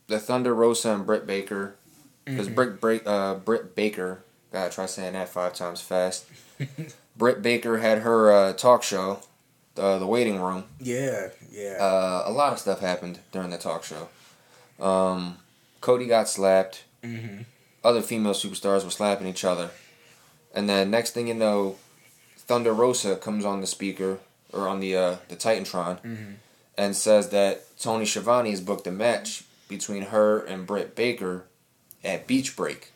the Thunder Rosa and Britt Baker because Britt Break uh Britt Baker gotta try saying that five times fast. Britt Baker had her uh, talk show, uh, the waiting room. Yeah, yeah. Uh, a lot of stuff happened during the talk show. Um, Cody got slapped. mm-hmm. Other female superstars were slapping each other. And then next thing you know, Thunder Rosa comes on the speaker or on the uh, the Titantron Mhm. and says that Tony Schiavone has booked a match between her and Britt Baker at Beach Break.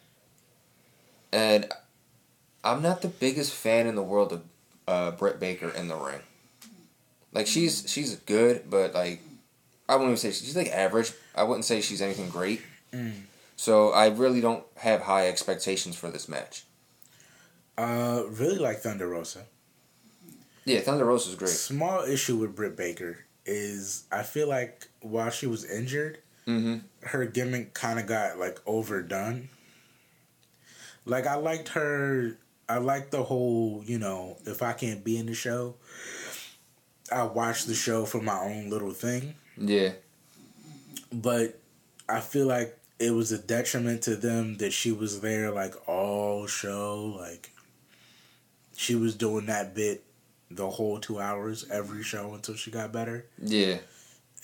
And I'm not the biggest fan in the world of uh, Britt Baker in the ring. Like she's she's good, but like I wouldn't even say she's like average. I wouldn't say she's anything great. Mm. So I really don't have high expectations for this match. Uh, really like Thunder Rosa. Yeah, Thunder Rosa is great. Small issue with Britt Baker is I feel like while she was injured, Mm-hmm. her gimmick kind of got like overdone. Like I liked her. I liked the whole, you know, if I can't be in the show, I watch the show for my own little thing. Yeah. But I feel like it was a detriment to them that she was there like all show. Like she was doing that bit the whole two hours every show until she got better. Yeah.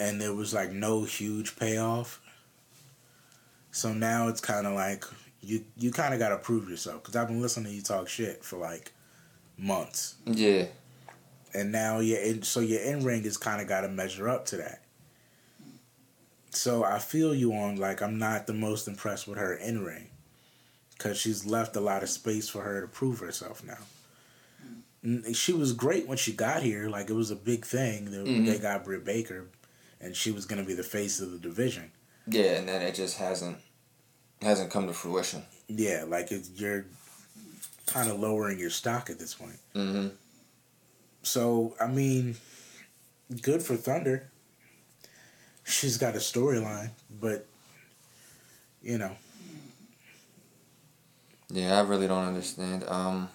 and there was like no huge payoff. So now it's kind of like you you kind of got to prove yourself because I've been listening to you talk shit for like months, Yeah. and now in, so your in ring is kind of got to measure up to that. So I feel you on like I'm not the most impressed with her in ring because she's left a lot of space for her to prove herself now. N- She was great when she got here. Like it was a big thing. that Mhm. They got Britt Baker, and she was gonna be the face of the division. Yeah, and then it just hasn't hasn't come to fruition. Yeah, like it, you're kind of lowering your stock at this point. Mm-hmm. So I mean, good for Thunder. She's got a storyline, but you know, Yeah, I really don't understand. Um,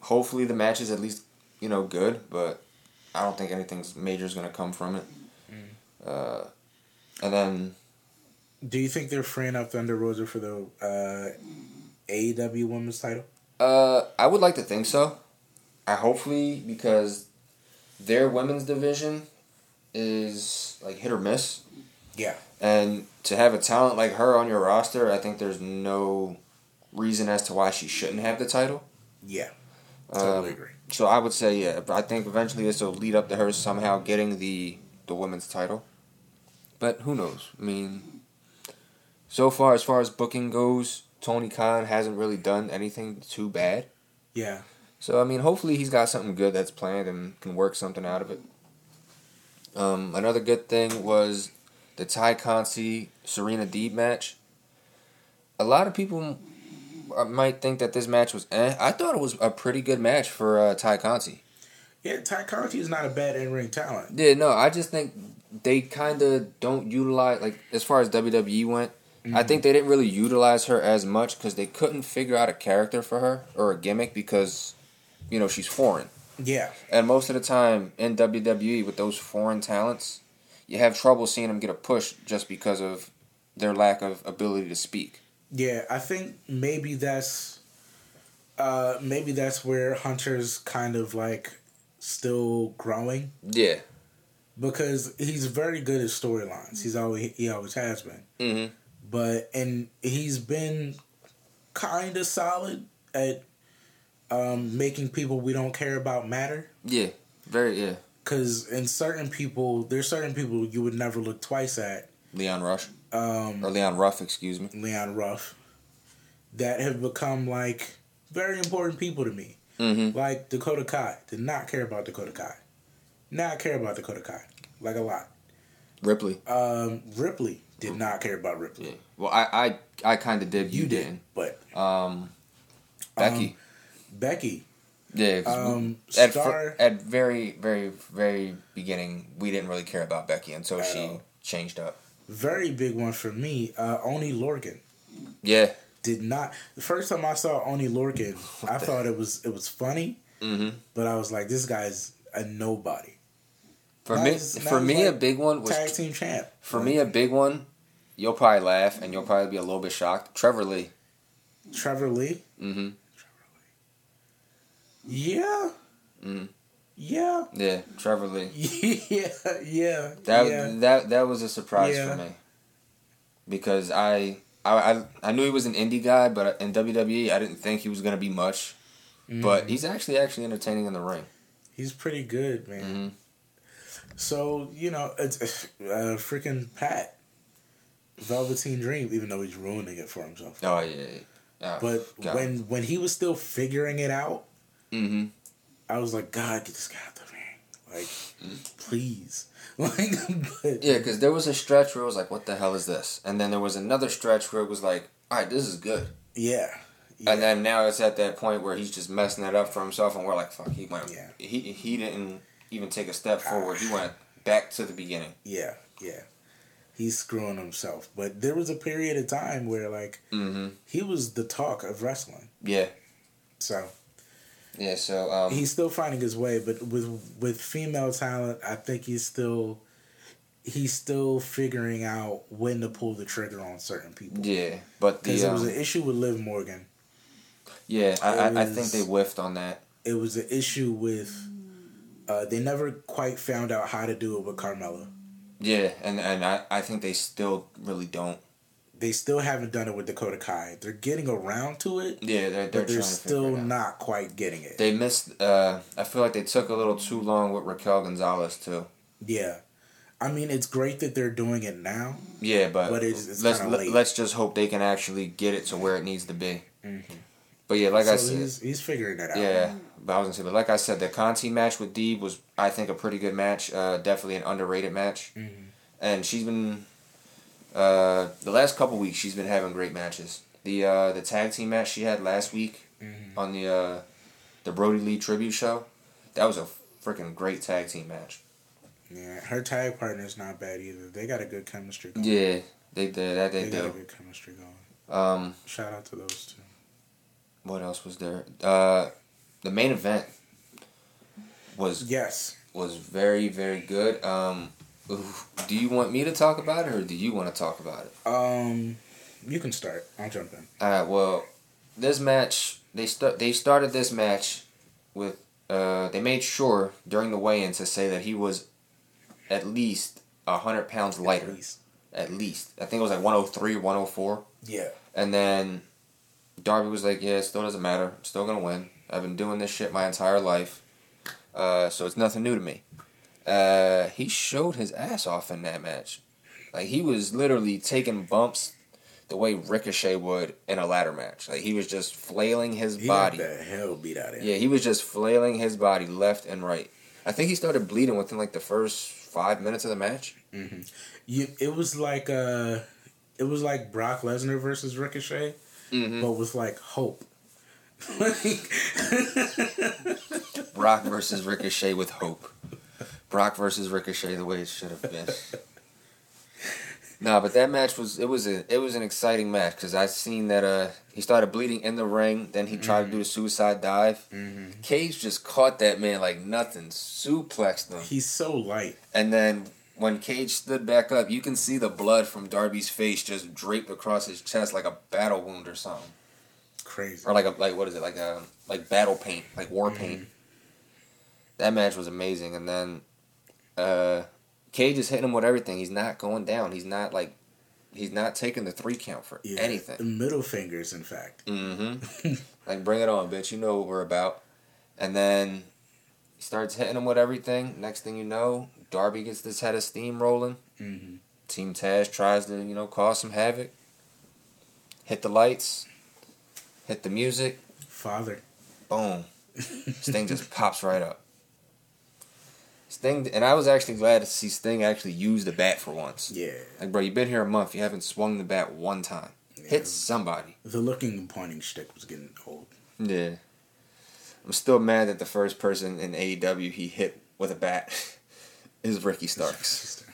hopefully the match is at least you know good, but I don't think anything's major is gonna come from it. Uh, and then do you think they're freeing up Thunder Rosa for the uh, AEW Women's Title? uh, I would like to think so. I hopefully because their women's division is like hit or miss. Yeah. And to have a talent like her on your roster, I think there's no reason as to why she shouldn't have the title. Yeah, totally Um, agree. So I would say yeah, but I think eventually this will lead up to her somehow getting the the women's title. But who knows? I mean, so far as far as booking goes, Tony Khan hasn't really done anything too bad. Yeah, So I mean, hopefully he's got something good that's planned and can work something out of it. Um, another good thing was the Tay Conti Serena Deeb match. A lot of people uh, might think that this match was eh. I thought it was a pretty good match for uh, Tay Conti. yeah. Tay Conti is not a bad in ring talent. Yeah, no, I just think they kind of don't utilize like as far as WWE went. I think they didn't really utilize her as much because they couldn't figure out a character for her or a gimmick because, you know, she's foreign. Yeah, And most of the time in WWE with those foreign talents, you have trouble seeing them get a push just because of their lack of ability to speak. Yeah, I think maybe that's uh maybe that's where Hunter's kind of like still growing Yeah. because he's very good at storylines. He's always he always has been. Mm-hmm. But and he's been kind of solid at um making people we don't care about matter Yeah. Very yeah. cuz in certain people there's certain people you would never look twice at Leon Rush um or Leon Ruff, excuse me. Leon Ruff that have become like very important people to me. Mm-hmm. Like Dakota Kai. Did not care about Dakota Kai. Not care about Dakota Kai. Like a lot. Ripley. Um, Ripley did not care about Ripley. Yeah. Well, I I, I kind of did. You, didn't. But Um, Becky. Becky, yeah. um, at, Star fir- at very very very beginning, we didn't really care about Becky until she all. changed up. very big one for me. Uh, Oney Lorcan. Yeah. did not. The first time I saw Oney Lorcan, I thought it was it was funny, Mm-hmm. but I was like, this guy's a nobody. For Now me, for me, a big one was Tag team champ. For me, a big one, you'll probably laugh and you'll probably be a little bit shocked. Trevor Lee. Trevor Lee. Mm-hmm. Yeah. Mhm. Yeah. Yeah, Trevor Lee. Yeah. Yeah. That yeah. that that was a surprise Yeah. for me because I, I I I knew he was an indie guy, but in WWE, I didn't think he was gonna be much. But Mhm. he's actually actually entertaining in the ring. he's pretty good, man. Mm-hmm. So you know, it's uh, freaking Pat, Velveteen Dream, even though he's ruining it for himself. Oh yeah. yeah. Oh, But God. when when he was still figuring it out, mm-hmm. I was like, God, get this guy out the ring, like, please, like, but Yeah, because there was a stretch where it was like, "What the hell is this?" And then there was another stretch where it was like, "All right, this is good." yeah, yeah. And then now it's at that point where he's just messing it up for himself, and we're like, "Fuck!" He went. Yeah. He he didn't even take a step forward. He went back to the beginning. Yeah, yeah. He's screwing himself. But there was a period of time where like Mm-hmm. he was the talk of wrestling. Yeah. So Yeah. So um, he's still finding his way, but with with female talent, I think he's still he's still figuring out when to pull the trigger on certain people. yeah, but Because the it was um, an issue with Liv Morgan. yeah, I, I, I think they whiffed on that. It was an issue with uh, they never quite found out how to do it with Carmella. Yeah, and and I, I think they still really don't. They still haven't done it with Dakota Kai. They're getting around to it, Yeah, they're they're but they're still figure it out. not quite getting it. They missed. Uh, I feel like they took a little too long with Raquel Gonzalez too. yeah. I mean, it's great that they're doing it now. Yeah, but, But it's- it's let's let, let's just hope they can actually get it to where it needs to be. But yeah, like I said, he's, he's figuring it out. yeah. But I was gonna say, but like I said, the Conti match with Deeb was, I think, a pretty good match. Uh, definitely an underrated match. Mm-hmm. And she's been, uh, the last couple weeks, she's been having great matches. The uh, the tag team match she had last week Mm-hmm. on the uh, the Brodie Lee tribute show, that was a freaking great tag team match. Yeah, her tag partner's not bad either. They got a good chemistry going. Yeah, they did that. They, they got a good chemistry going. Um, Shout out to those two. what else was there? Uh, the main event was Yes. was very very good. Um, do you want me to talk about it or do you want to talk about it? Um, you can start. I'll jump in. All right. Well, this match they start they started this match with uh they made sure during the weigh-in to say that he was at least hundred pounds lighter. At least. At least I think it was like 103, 104. Yeah. And then Darby was like, "Yeah, it still doesn't matter. I'm still gonna win. I've been doing this shit my entire life, uh, so it's nothing new to me." Uh, he showed his ass off in that match. Like he was literally taking bumps the way Ricochet would in a ladder match. Like he was just flailing his He body. the hell beat out of him. Yeah, he was just flailing his body left and right. I think he started bleeding within like the first five minutes of the match. You, it was like uh, it was like Brock Lesnar versus Ricochet, Mm-hmm. but with like hope. Brock versus Ricochet with hope. Brock versus Ricochet the way it should have been. no, but that match was it was a it was an exciting match because I seen that uh he started bleeding in the ring, then he tried to do mm-hmm. the suicide dive. Mm-hmm. Cage just caught that man like nothing, suplexed him, He's so light. and then when Cage stood back up, you can see the blood from Darby's face just draped across his chest like a battle wound or something Crazy. or like a like what is it like a like battle paint like war mm-hmm. paint. That match was amazing, and then uh, Cage is hitting him with everything. He's not going down. He's not like he's not taking the three count for Yeah, anything. Middle fingers, in fact. Mm-hmm. like bring it on, bitch. You know what we're about. And then he starts hitting him with everything. Next thing you know, Darby gets this head of steam rolling. hmm Team Taz tries to you know cause some havoc. Hit the lights. Hit the music. Father. Boom. Sting just pops right up. Sting, and I was actually glad to see Sting actually use the bat for once. Yeah. Like, bro, you've been here a month. You haven't swung the bat one time. Hit somebody. The looking and pointing shtick was getting old. Yeah. I'm still mad that the first person in AEW he hit with a bat is Ricky Starks.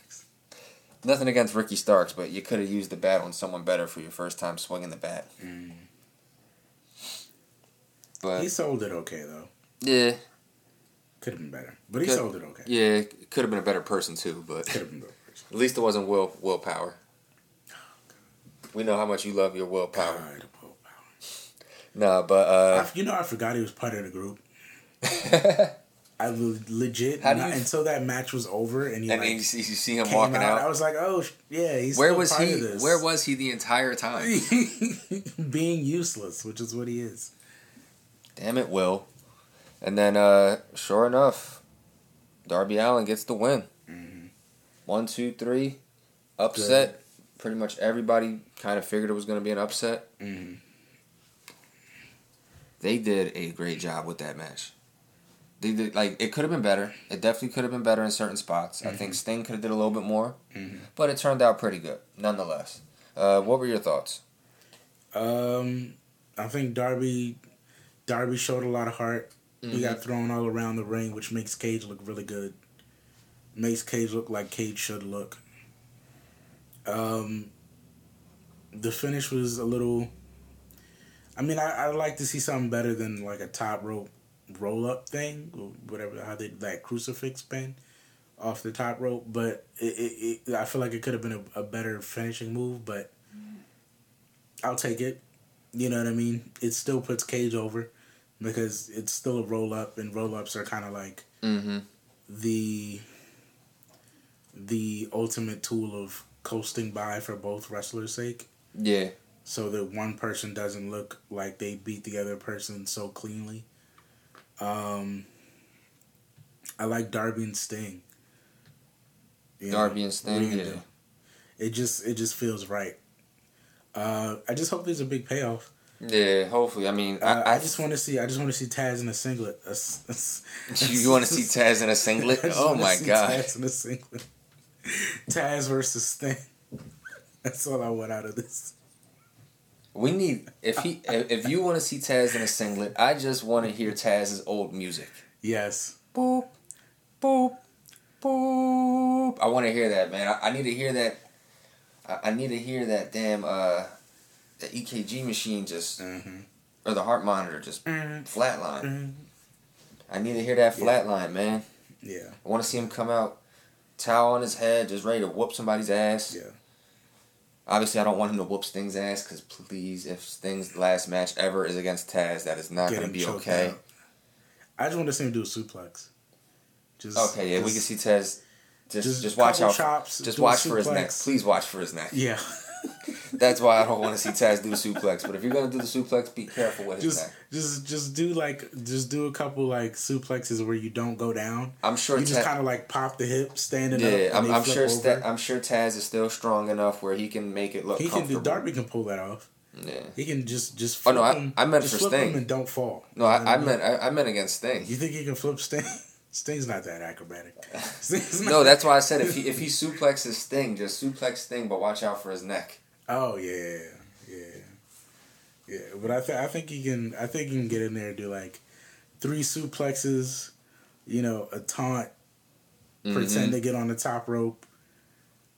Nothing against Ricky Starks, but you could have used the bat on someone better for your first time swinging the bat. Mm. But He sold it okay though. yeah, Could have been better, but he Could- sold it okay. yeah, could have been a better person too. But Could have been better. At least it wasn't will willpower. We know how much you love your willpower. God, willpower. Nah, but uh, I, you know, I forgot he was part of the group. I le- legit not- you- until that match was over and he and like, then you see, you see him walking out, out. I was like, oh yeah, he's Where was part he? Of this. Where was he the entire time? being useless, which is what he is. Damn it, Will. And then, uh, sure enough, Darby Allin gets the win. Mhm. One, two, three, upset. Pretty much everybody kind of figured it was going to be an upset. Mhm. They did a great job with that match. They did like it could have been better. It definitely could have been better in certain spots. I think Sting could have did a little bit more, Mhm. but it turned out pretty good nonetheless. Uh, what were your thoughts? Um, I think Darby, Darby showed a lot of heart. He Mm-hmm. got thrown all around the ring, which makes Cage look really good. makes Cage look like Cage should look. Um, the finish was a little. I mean, I I like to see something better than like a top rope roll up thing, or whatever how they that crucifix pin off the top rope. But it, it, it I feel like it could have been a, a better finishing move, but I'll take it. You know what I mean? It still puts Cage over because it's still a roll up, and roll ups are kind of like Mm-hmm. the the ultimate tool of coasting by for both wrestlers' sake. Yeah. So that one person doesn't look like they beat the other person so cleanly. Um, I like Darby and Sting. You know, Darby and Sting. Yeah. It just it just feels right. Uh, I just hope there's a big payoff. Yeah. Hopefully. I mean, Uh, I, I, just want to see. I just want to see Taz in a singlet. A s- a s- You want to see Taz in a singlet? Oh my god. Taz in a singlet. Taz versus Sting. That's all I want out of this. We need if he if if you want to see Taz in a singlet, I just want to hear Taz's old music. Yes. Boop, boop, boop. I want to hear that, man. I, I need to hear that. I, I need to hear that damn uh, the EKG machine just Mm-hmm. or the heart monitor just Mm-hmm. flatline. I need to hear that Yeah. flatline, man. Yeah. I want to see him come out, towel on his head, just ready to whoop somebody's ass. Yeah. Obviously, I don't want him to whoop Sting's ass because please, if Sting's last match ever is against Taz, that is not going to be okay. out. I just want to see him do a suplex. Just Okay, yeah, we can see Taz. Just, just just, watch out. chops, just watch for his neck. Please watch for his neck. Yeah. That's why I don't want to see Taz do the suplex. But if you're gonna do the suplex, be careful with his just neck. just just do like just do a couple like suplexes where you don't go down. I'm sure. You just kind of like pop the hip, standing up. yeah, I'm, I'm sure. Sta- I'm sure Taz is still strong enough where he can make it look he can do. Darby can pull that off. Yeah. He can just just. Oh, no, I- him, I meant for flip Sting. and don't fall. No, I, I mean? meant I, I meant against Sting. You think he can flip Sting? Sting's not that acrobatic. Not- No, that's why I said if he if he suplexes Sting, just suplex Sting, but watch out for his neck. Oh yeah, yeah, yeah. But I think I think he can. I think he can get in there and do like three suplexes. You know, a taunt, Mhm. pretend to get on the top rope.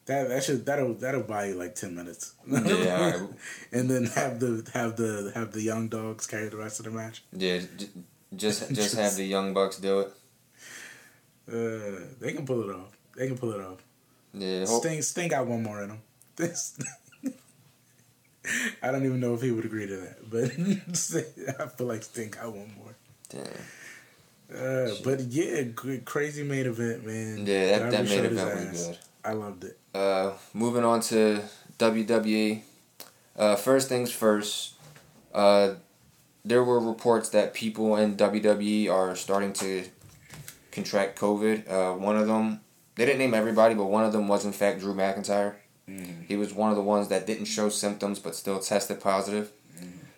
That that should that'll that'll buy you like ten minutes. Yeah, right. and then have the have the have the young dogs carry the rest of the match. Yeah, j- just just have the young bucks do it. Uh, they can pull it off. They can pull it off. Yeah, hope, Sting Sting got one more in him. This. I don't even know if he would agree to that, but I feel like Sting got one more. damn. Uh, but yeah, crazy main event, man. Yeah, that, that main event was ass. good. I loved it. Uh, moving on to WWE. Uh, first things first. Uh, there were reports that people in WWE are starting to contract COVID. Uh, one of them, they didn't name everybody, but one of them was in fact Drew McIntyre. He was one of the ones that didn't show symptoms but still tested positive.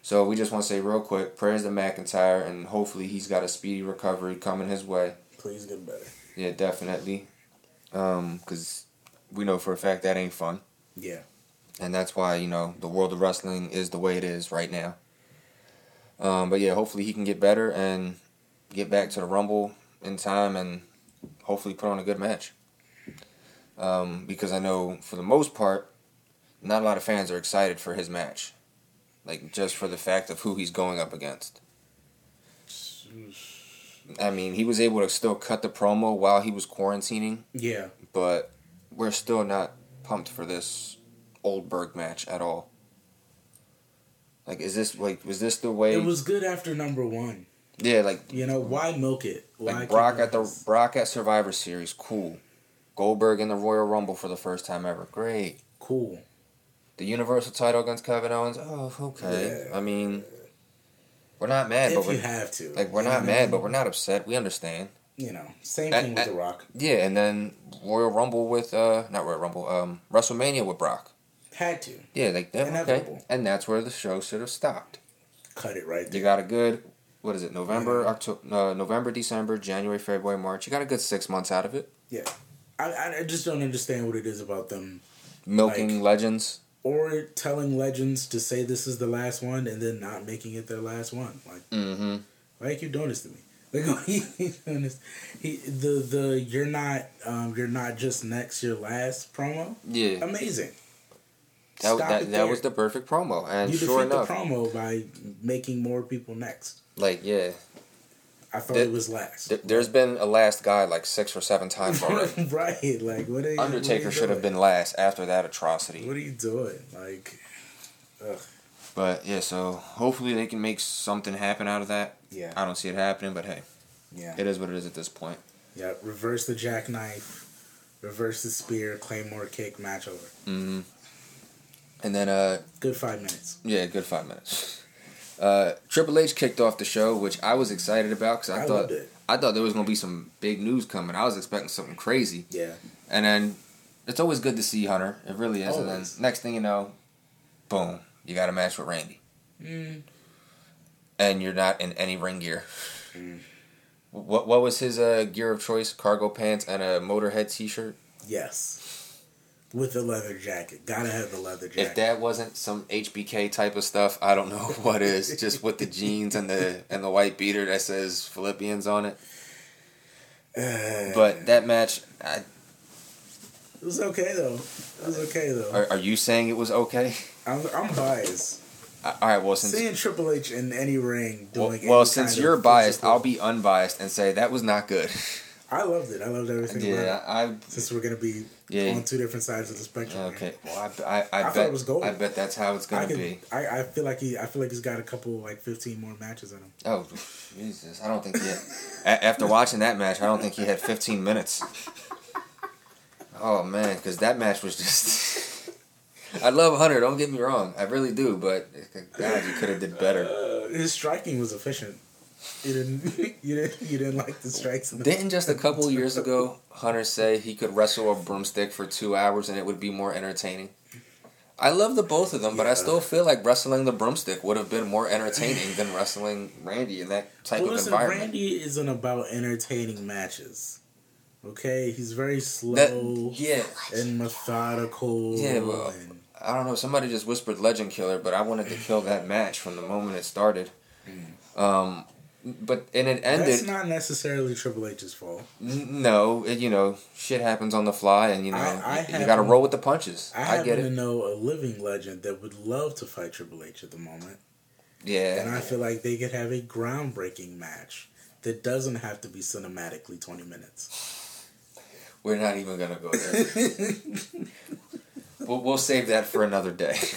So we just want to say real quick, prayers to McIntyre, and hopefully he's got a speedy recovery coming his way. Please get better. Yeah, definitely. Because we know for a fact that ain't fun. Yeah. And that's why, you know, the world of wrestling is the way it is right now. Um, but yeah, hopefully he can get better and get back to the Rumble in time and hopefully put on a good match. Um, because I know for the most part, not a lot of fans are excited for his match. Like, just for the fact of who he's going up against. I mean, he was able to still cut the promo while he was quarantining, Yeah. but we're still not pumped for this Oldberg match at all. Like, is this like was this the way? It was good after number one. Yeah, like You know why milk it? Why like Brock at the this? Brock at Survivor Series, cool. Goldberg in the Royal Rumble for the first time ever, great. cool. The Universal title against Kevin Owens, oh okay. Yeah. I mean, we're not mad, but If you we're have to, like we're not know? mad, but we're not upset. We understand. you know same And- thing with and- the Rock. Yeah, and then Royal Rumble with uh not Royal Rumble, um WrestleMania with Brock. Had to Yeah, like that. Okay, and that's where the show should have stopped. cut it right You got a good, what is it? November, Yeah. October, uh, November, December, January, February, March. You got a good six months out of it. Yeah, I I just don't understand what it is about them Milking Like- legends. or telling legends to say this is the last one and then not making it their last one. Like Mm-hmm. why you keep doing this to me? Like he, he the the you're not um you're not just next your last promo. Yeah, Amazing. That that, that was the perfect promo, and you sure enough, the promo by making more people next. like yeah, I thought Th- it was last. th- there's been a last guy like six or seven times already. right, like what are you, Undertaker what should have been last after that atrocity. What are you doing? Like, ugh. But yeah, so hopefully they can make something happen out of that. Yeah, I don't see it happening, but hey, yeah, it is what it is at this point. yeah. Reverse the jackknife, reverse the spear, claymore kick, match over. hmm And then uh Good five minutes. yeah, good five minutes. Uh, Triple H kicked off the show, which I was excited about because I, I, thought loved it. I thought there was gonna be some big news coming. I was expecting something crazy, Yeah, and then it's always good to see Hunter. It really is. And then next thing you know, boom, you got a match with Randy, mm, and you're not in any ring gear. Mm. What what was his uh, gear of choice? Cargo pants and a Motorhead T-shirt. yes. With the leather jacket, gotta have the leather jacket. If that wasn't some HBK type of stuff, I don't know what is. Just with the jeans and the and the white beater that says Philippians on it. Uh, But that match, I, it was okay though. It was okay though. are, are you saying it was okay? I'm I'm biased. All right, well since Seeing Triple H in any ring well, doing well any since you're biased, physical- I'll be unbiased and say that was not good. I loved it. I loved everything about yeah. I Since we're gonna be Yeah. on two different sides of the spectrum. okay. Well, I, I, I, I thought bet it was gold. I bet that's how it's gonna can, be. I, I feel like he I feel like he's got a couple like fifteen more matches in him. Oh Jesus! I don't think he. Had, a- after watching that match, I don't think he had 15 minutes. Oh man, because that match was just. I love Hunter. Don't get me wrong, I really do. But God, you could have did better. Uh, his striking was efficient. You didn't you didn't you didn't like the strikes in the Didn't just a couple years ago Hunter say he could wrestle a broomstick for two hours and it would be more entertaining? I love the both of them, but I still feel like wrestling the broomstick would have been more entertaining than wrestling Randy in that type Well, of listen, environment. Randy isn't about entertaining matches. Okay, he's very That- slow yeah, and methodical. Yeah, well, and, I don't know. Somebody just whispered "Legend Killer," but I wanted to kill that match from the moment it started. Um, but and it ended. that's not necessarily Triple H's fault. N- No, it, you know, shit happens on the fly, and you know, I- I you, got to roll with the punches. I I, happen get to know a living legend that would love to fight Triple H at the moment, Yeah, and I feel like they could have a groundbreaking match that doesn't have to be cinematically twenty minutes. we're not even gonna go there. we'll, we'll save that for another day.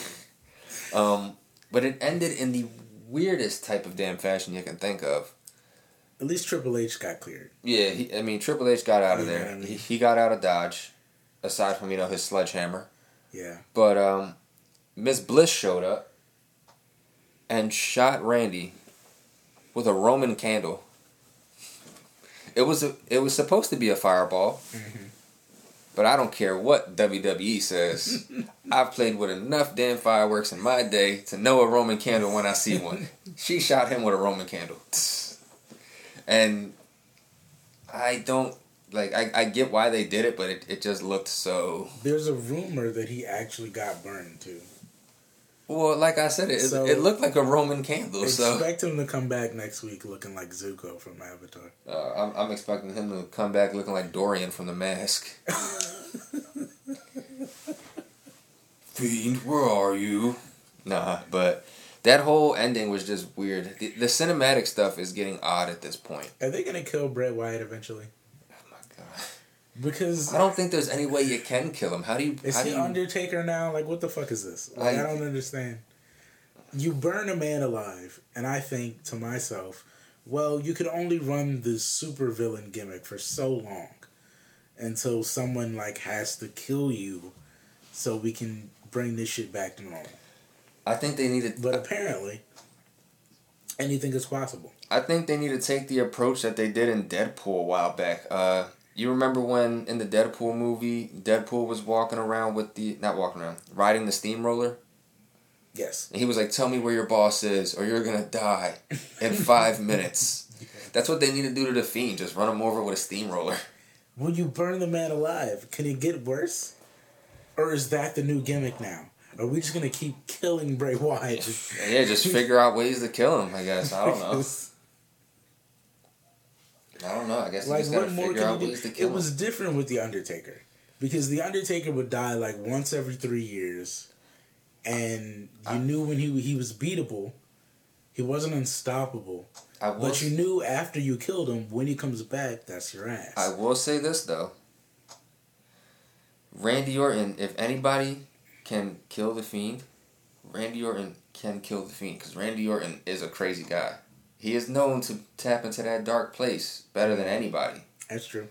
Um, but it ended in the weirdest type of damn fashion you can think of. At least Triple H got cleared. Yeah, he, I mean Triple H got out of Yeah, there. I mean- he, he got out of Dodge, aside from you know his sledgehammer. Yeah, But um, Miss Bliss showed up and shot Randy with a Roman candle. It was a, it was supposed to be a fireball, but I don't care what WWE says. I've played with enough damn fireworks in my day to know a Roman candle when I see one. she shot him with a Roman candle, and I don't like. I, I get why they did it, but it, it just looked so. there's a rumor that he actually got burned too. Well, like I said, it, So- it looked like a Roman candle. So Expect him to come back next week looking like Zuko from Avatar. uh, I'm, I'm expecting him to come back looking like Dorian from The Mask. Fiend, where are you? Nah, but that whole ending was just weird. The, the cinematic stuff is getting odd at this point. Are they gonna kill Bray Wyatt eventually? Because I don't think there's any way you can kill him. How do you? is how he do you? Undertaker now? Like, what the fuck is this? Like, I, I- don't understand. You burn a man alive, and I think to myself, well, you could only run the supervillain gimmick for so long until someone like has to kill you, so we can bring this shit back to normal. I think they need to. But apparently, anything is possible. I think they need to take the approach that they did in Deadpool a while back. Uh, you remember when in the Deadpool movie, Deadpool was walking around with the not walking around, riding the steamroller, Yes. and he was like, "Tell me where your boss is, or you're gonna die in five minutes." That's what they need to do to the fiend. Just run him over with a steamroller. Will you burn the man alive, can it get worse? Or is that the new gimmick now? Are we just gonna keep killing Bray Wyatt? Yeah, just figure out ways to kill him. I guess I don't know. I don't know. I guess you Like just what more can you do? It was different with the Undertaker because the Undertaker would die like once every three years, and you I- knew when he he was beatable. He wasn't unstoppable, I will. but you knew after you killed him, when he comes back, that's your ass. I will say this though. Randy Orton, if anybody can kill the Fiend, Randy Orton can kill the Fiend because Randy Orton is a crazy guy. He is known to tap into that dark place better than anybody. that's true.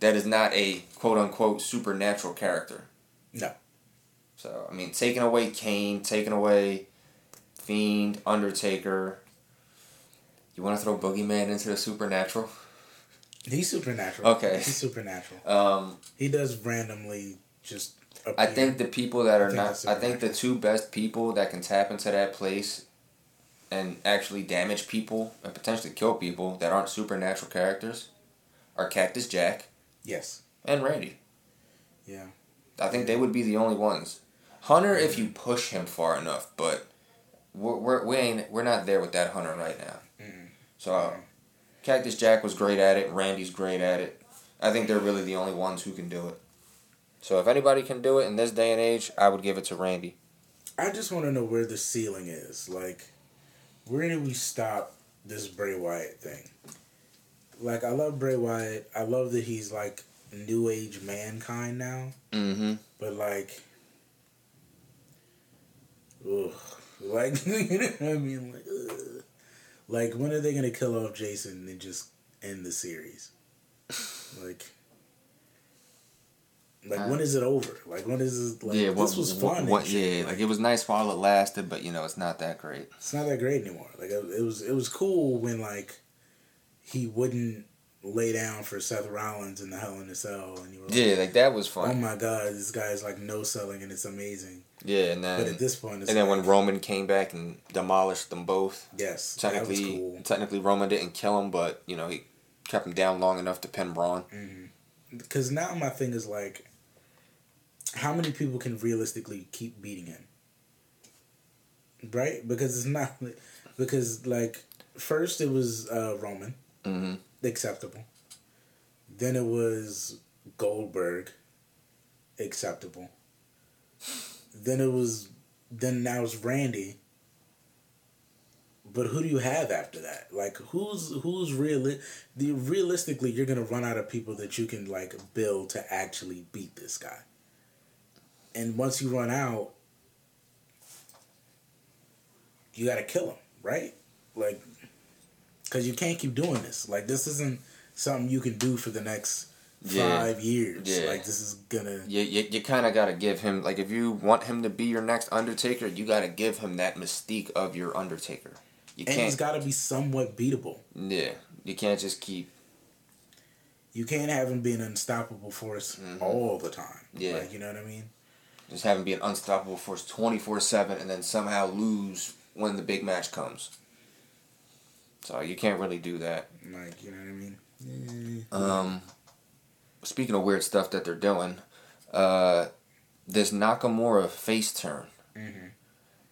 That is not a quote unquote supernatural character. No. So I mean, taking away Kane, taking away Fiend, Undertaker. You want to throw Boogeyman into the supernatural? He's supernatural. Okay. He's supernatural. Um, He does randomly just. I think the people that are think not. I think the two best people that can tap into that place and actually damage people and potentially kill people that aren't supernatural characters are Cactus Jack Yes. and Randy. Yeah. I think they would be the only ones. Hunter, if you push him far enough, but we're, we're we ain't we're not there with that Hunter right now. Mm. So, uh, Cactus Jack was great at it. Randy's great at it. I think they're really the only ones who can do it. So if anybody can do it in this day and age, I would give it to Randy. I just want to know where the ceiling is. Like, where do we stop this Bray Wyatt thing? Like, I love Bray Wyatt. I love that he's like new age mankind now. Mm-hmm. But like, ugh, like you know what I mean? Like, ugh. like when are they gonna kill off Jason and just end the series? Like. Like uh, when is it over? Like when is it? Like yeah, what, this was fun. what- yeah, like it was nice while it lasted, but you know it's not that great. it's not that great anymore. Like it, it was, it was cool when like he wouldn't lay down for Seth Rollins in the Hell in a Cell, and you were like, Yeah, like that was fun. "Oh my god, this guy's like no selling, and it's amazing." Yeah, and But then at this point, it's and then like, when Roman came back and demolished them both, yes, technically cool. technically Roman didn't kill him, but you know he kept him down long enough to pin Braun. Mm-hmm. Because now my thing is like, how many people can realistically keep beating him? Right? Because it's not because like first it was uh, Roman. Mm-hmm. acceptable. Then it was Goldberg, acceptable. Then it was, then now it's Randy. But who do you have after that? Like who's who's real? The realistically, you're gonna run out of people that you can like build to actually beat this guy. And once you run out, you got to kill him, right? Like because you can't keep doing this. Like this isn't something you can do for the next Yeah. five years. Yeah. Like this is gonna. You, you, you kind of got to give him like if you want him to be your next Undertaker, you got to give him that mystique of your Undertaker. You And he's can't. got to be somewhat beatable. yeah, you can't just keep. You can't have him be an unstoppable force Mhm. all the time. Yeah. Like, you know what I mean? Just have him be an unstoppable force twenty four seven, and then somehow lose when the big match comes. So you can't really do that. Like, you know what I mean? Um, speaking of weird stuff that they're doing, uh, this Nakamura face turn. Mhm.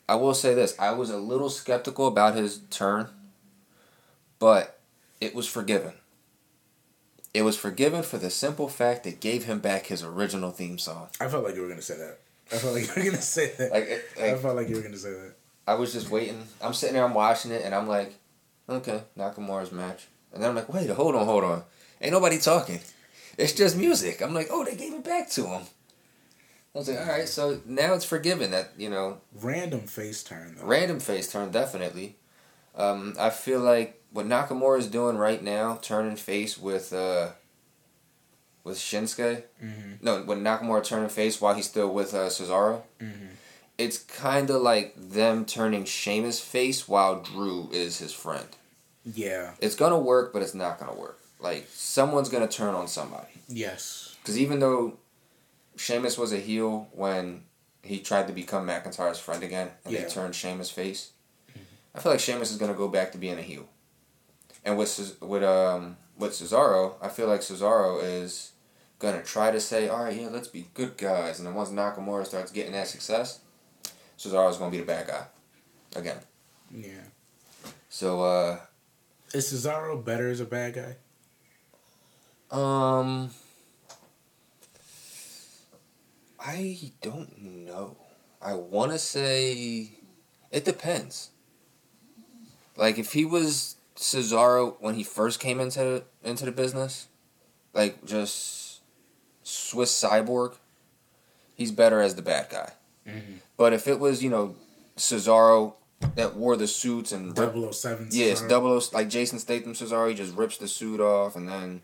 I will say this: I was a little skeptical about his turn, but it was forgiven. It was forgiven for the simple fact that gave him back his original theme song. I felt like you were gonna say that. I felt like you were gonna say that. Like, it, I felt like you were gonna say that. I was just waiting. I'm sitting there, I'm watching it, and I'm like, okay, Nakamura's match. And then I'm like, wait, hold on, hold on. Ain't nobody talking. It's just music. I'm like, oh, they gave it back to him. I was like, all right, so now it's forgiven that, you know, Random face turn though. random face turn, definitely. Um, I feel like what Nakamura is doing right now, turning face with, uh, with Shinsuke. hmm No, when Nakamura turning face while he's still with uh, Cesaro. hmm It's kind of like them turning Sheamus face while Drew is his friend. Yeah. It's gonna work, but it's not gonna work. Like someone's gonna turn on somebody. Yes. Because even though Sheamus was a heel when he tried to become McIntyre's friend again, and Yeah. they turned Sheamus face, I feel like Sheamus is gonna go back to being a heel. And with with um with Cesaro, I feel like Cesaro is gonna try to say, "All right, yeah, let's be good guys," and then once Nakamura starts getting that success, Cesaro's gonna be the bad guy again. Yeah. So uh Is Cesaro better as a bad guy? Um, I don't know. I want to say it depends. Like if he was Cesaro when he first came into into the business, like just Swiss cyborg, he's better as the bad guy. Mm-hmm. But if it was you know Cesaro that wore the suits and ripped 007. Yes, double O like Jason Statham Cesaro, he just rips the suit off and then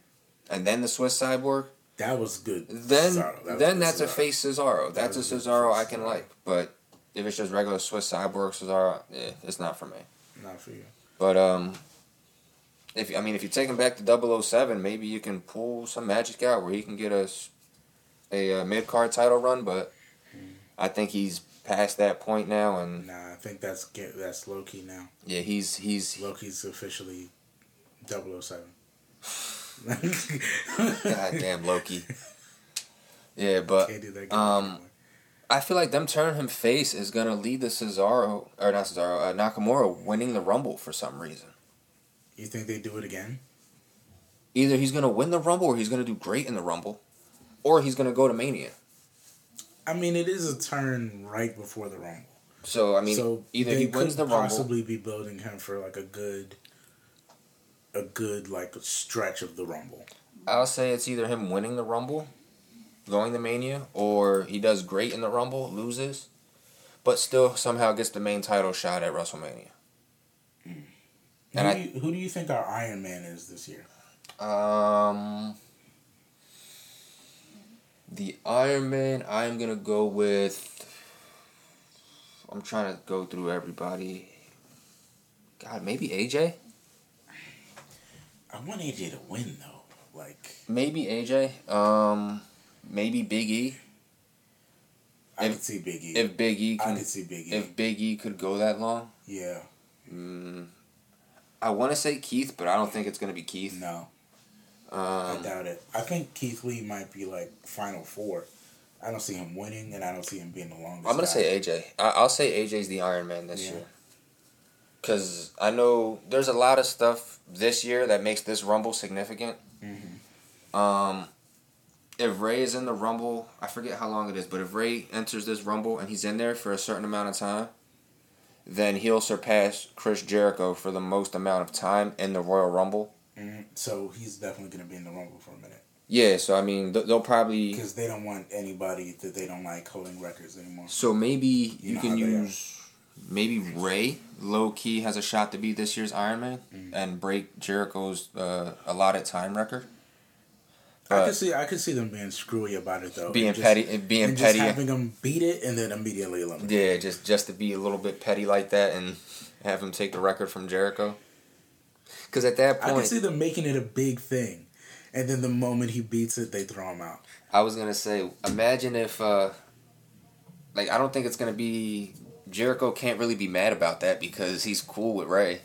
and then the Swiss cyborg. That was good. Then Cesaro. That then good that's a face Cesaro. That's a a Cesaro I can Cesaro. like. But if it's just regular Swiss cyborg Cesaro, yeah, it's not for me. Not for you. But um if I mean if you take him back to 007, maybe you can pull some magic out where he can get us a, uh mid card title run, but I think he's past that point now and Nah, I think that's get, that's low key now. yeah, he's he's Loki's officially 007. goddamn Loki. Yeah, but Can't do that. um. I feel like them turning him face is gonna lead to Cesaro or not Cesaro, uh, Nakamura winning the Rumble for some reason. You think they do it again? Either he's gonna win the Rumble or he's gonna do great in the Rumble, or he's gonna go to Mania. I mean, it is a turn right before the Rumble. So I mean, so either he wins the Rumble, possibly be building him for like a good, a good like stretch of the Rumble. I'll say it's either him winning the Rumble, going to Mania, or he does great in the Rumble, loses, but still somehow gets the main title shot at WrestleMania. Who, And I- do you, who do you think our Iron Man is this year? Um, the Iron Man, I'm gonna go with. I'm trying to go through everybody. God, maybe AJ. I want AJ to win though. Like Maybe AJ. Um, maybe Big E. I If- could see Big E. If Big E I can, could see Big E. if Big E could go that long. yeah. Mm, I want to say Keith, but I don't think it's gonna be Keith. No, I Um, doubt it. I think Keith Lee might be like final four. I don't see him winning, and I don't see him being the longest. I'm gonna guy. say AJ. I- I'll say AJ's the Iron Man this Yeah. year. Cause I know there's a lot of stuff this year that makes this Rumble significant. Mhm. Um, if Ray is in the Rumble, I forget how long it is, but if Ray enters this Rumble and he's in there for a certain amount of time, then he'll surpass Chris Jericho for the most amount of time in the Royal Rumble. Mhm. So he's definitely gonna be in the Rumble for a minute Yeah, so I mean, th- they'll probably. because they don't want anybody that they don't like holding records anymore. So maybe you, know can how they are. use maybe Ray low key has a shot to be this year's Iron Man Mm. and break Jericho's uh, allotted time record. I could see I could see them being screwy about it though, being and just- petty, being and petty. just having them beat it and then immediately eliminate. yeah, just just to be a little bit petty like that and have him take the record from Jericho. Because at that point, I could see them making it a big thing, and then the moment he beats it, they throw him out. I was gonna say, imagine if, uh, like, I don't think it's gonna be Jericho. Can't really be mad about that because he's cool with Ray.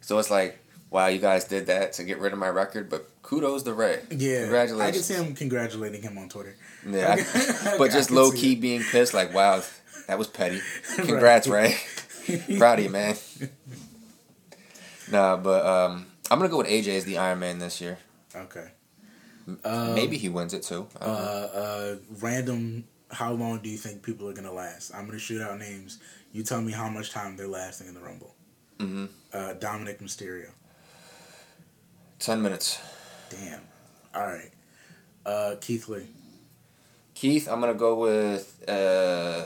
So it's like, wow, you guys did that to get rid of my record, but kudos to Ray. Yeah, congratulations. I can see him congratulating him on Twitter. Yeah, I- but just low key it. being pissed, like, wow, that was petty. Congrats, Ray. Proud of you, man. Nah, but um, I'm gonna go with AJ as the Iron Man this year. Okay. Maybe he wins it too. Uh, uh, random. How long do you think people are gonna last? I'm gonna shoot out names. You tell me how much time they're lasting in the Rumble. Mhm. Uh, Dominik Mysterio. Ten minutes. Damn. All right. Uh, Keith Lee. Keith, I'm gonna go with. Uh,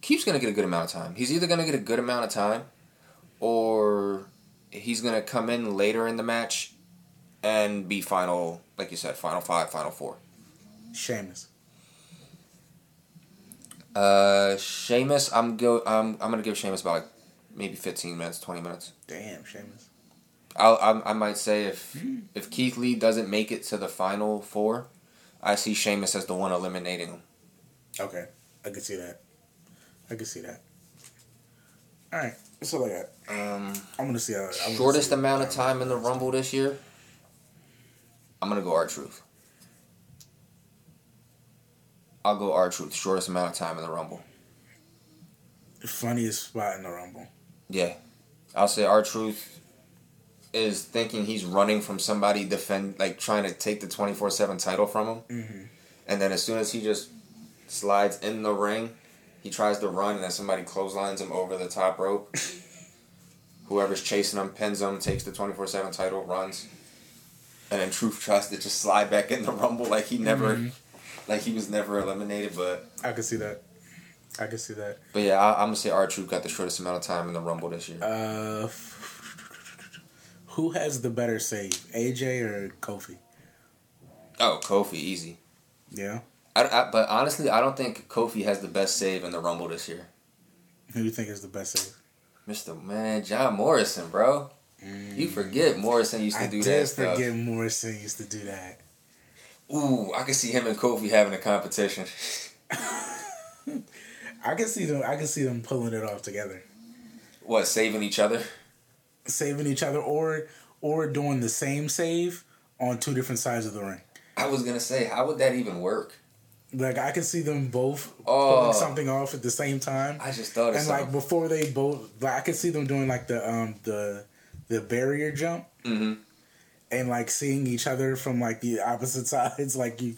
Keith's gonna get a good amount of time. He's either gonna get a good amount of time, or he's gonna come in later in the match, and be final, like you said, final five, final four. Sheamus. Uh, Sheamus, I'm go. I'm I'm gonna give Sheamus about like maybe 15 minutes, 20 minutes. Damn, Sheamus. I'll, I I might say if if Keith Lee doesn't make it to the final four, I see Sheamus as the one eliminating him. Okay, I can see that. I can see that. All right, that's all I got. Um. I'm gonna see how. I wanna shortest see amount of time in the Rumble this year, I'm gonna go R-Truth. I'll go R-Truth. Shortest amount of time in the Rumble. Funniest spot in the Rumble. Yeah, I'll say R-Truth. Is thinking he's running from somebody defend like trying to take the 24/7 title from him. Mm-hmm. And then as soon as he just slides in the ring, he tries to run and then somebody clotheslines him over the top rope. Whoever's chasing him pins him, takes the 24/7 title, runs. And then Truth tries to just slide back in the Rumble like he never Mhm. like he was never eliminated, but I can see that. I can see that. but yeah, I, I'm gonna say R-Truth got the shortest amount of time in the Rumble this year. Uh, who has the better save, AJ or Kofi? Oh, Kofi, easy. Yeah. I, I, but honestly, I don't think Kofi has the best save in the Rumble this year. Who do you think is the best save? Mister Man, John Morrison, bro. You mm. forget Morrison used to I do that stuff. forget Morrison used to do that. Ooh, I can see him and Kofi having a competition. I can see them. I can see them pulling it off together, What, saving each other? Saving each other, or or doing the same save on two different sides of the ring. I was gonna say, how would that even work? Like I can see them both Oh. pulling something off at the same time, I just thought and like before they both. Like I could see them doing like the um the the barrier jump mm-hmm. and like seeing each other from like the opposite sides. Like you,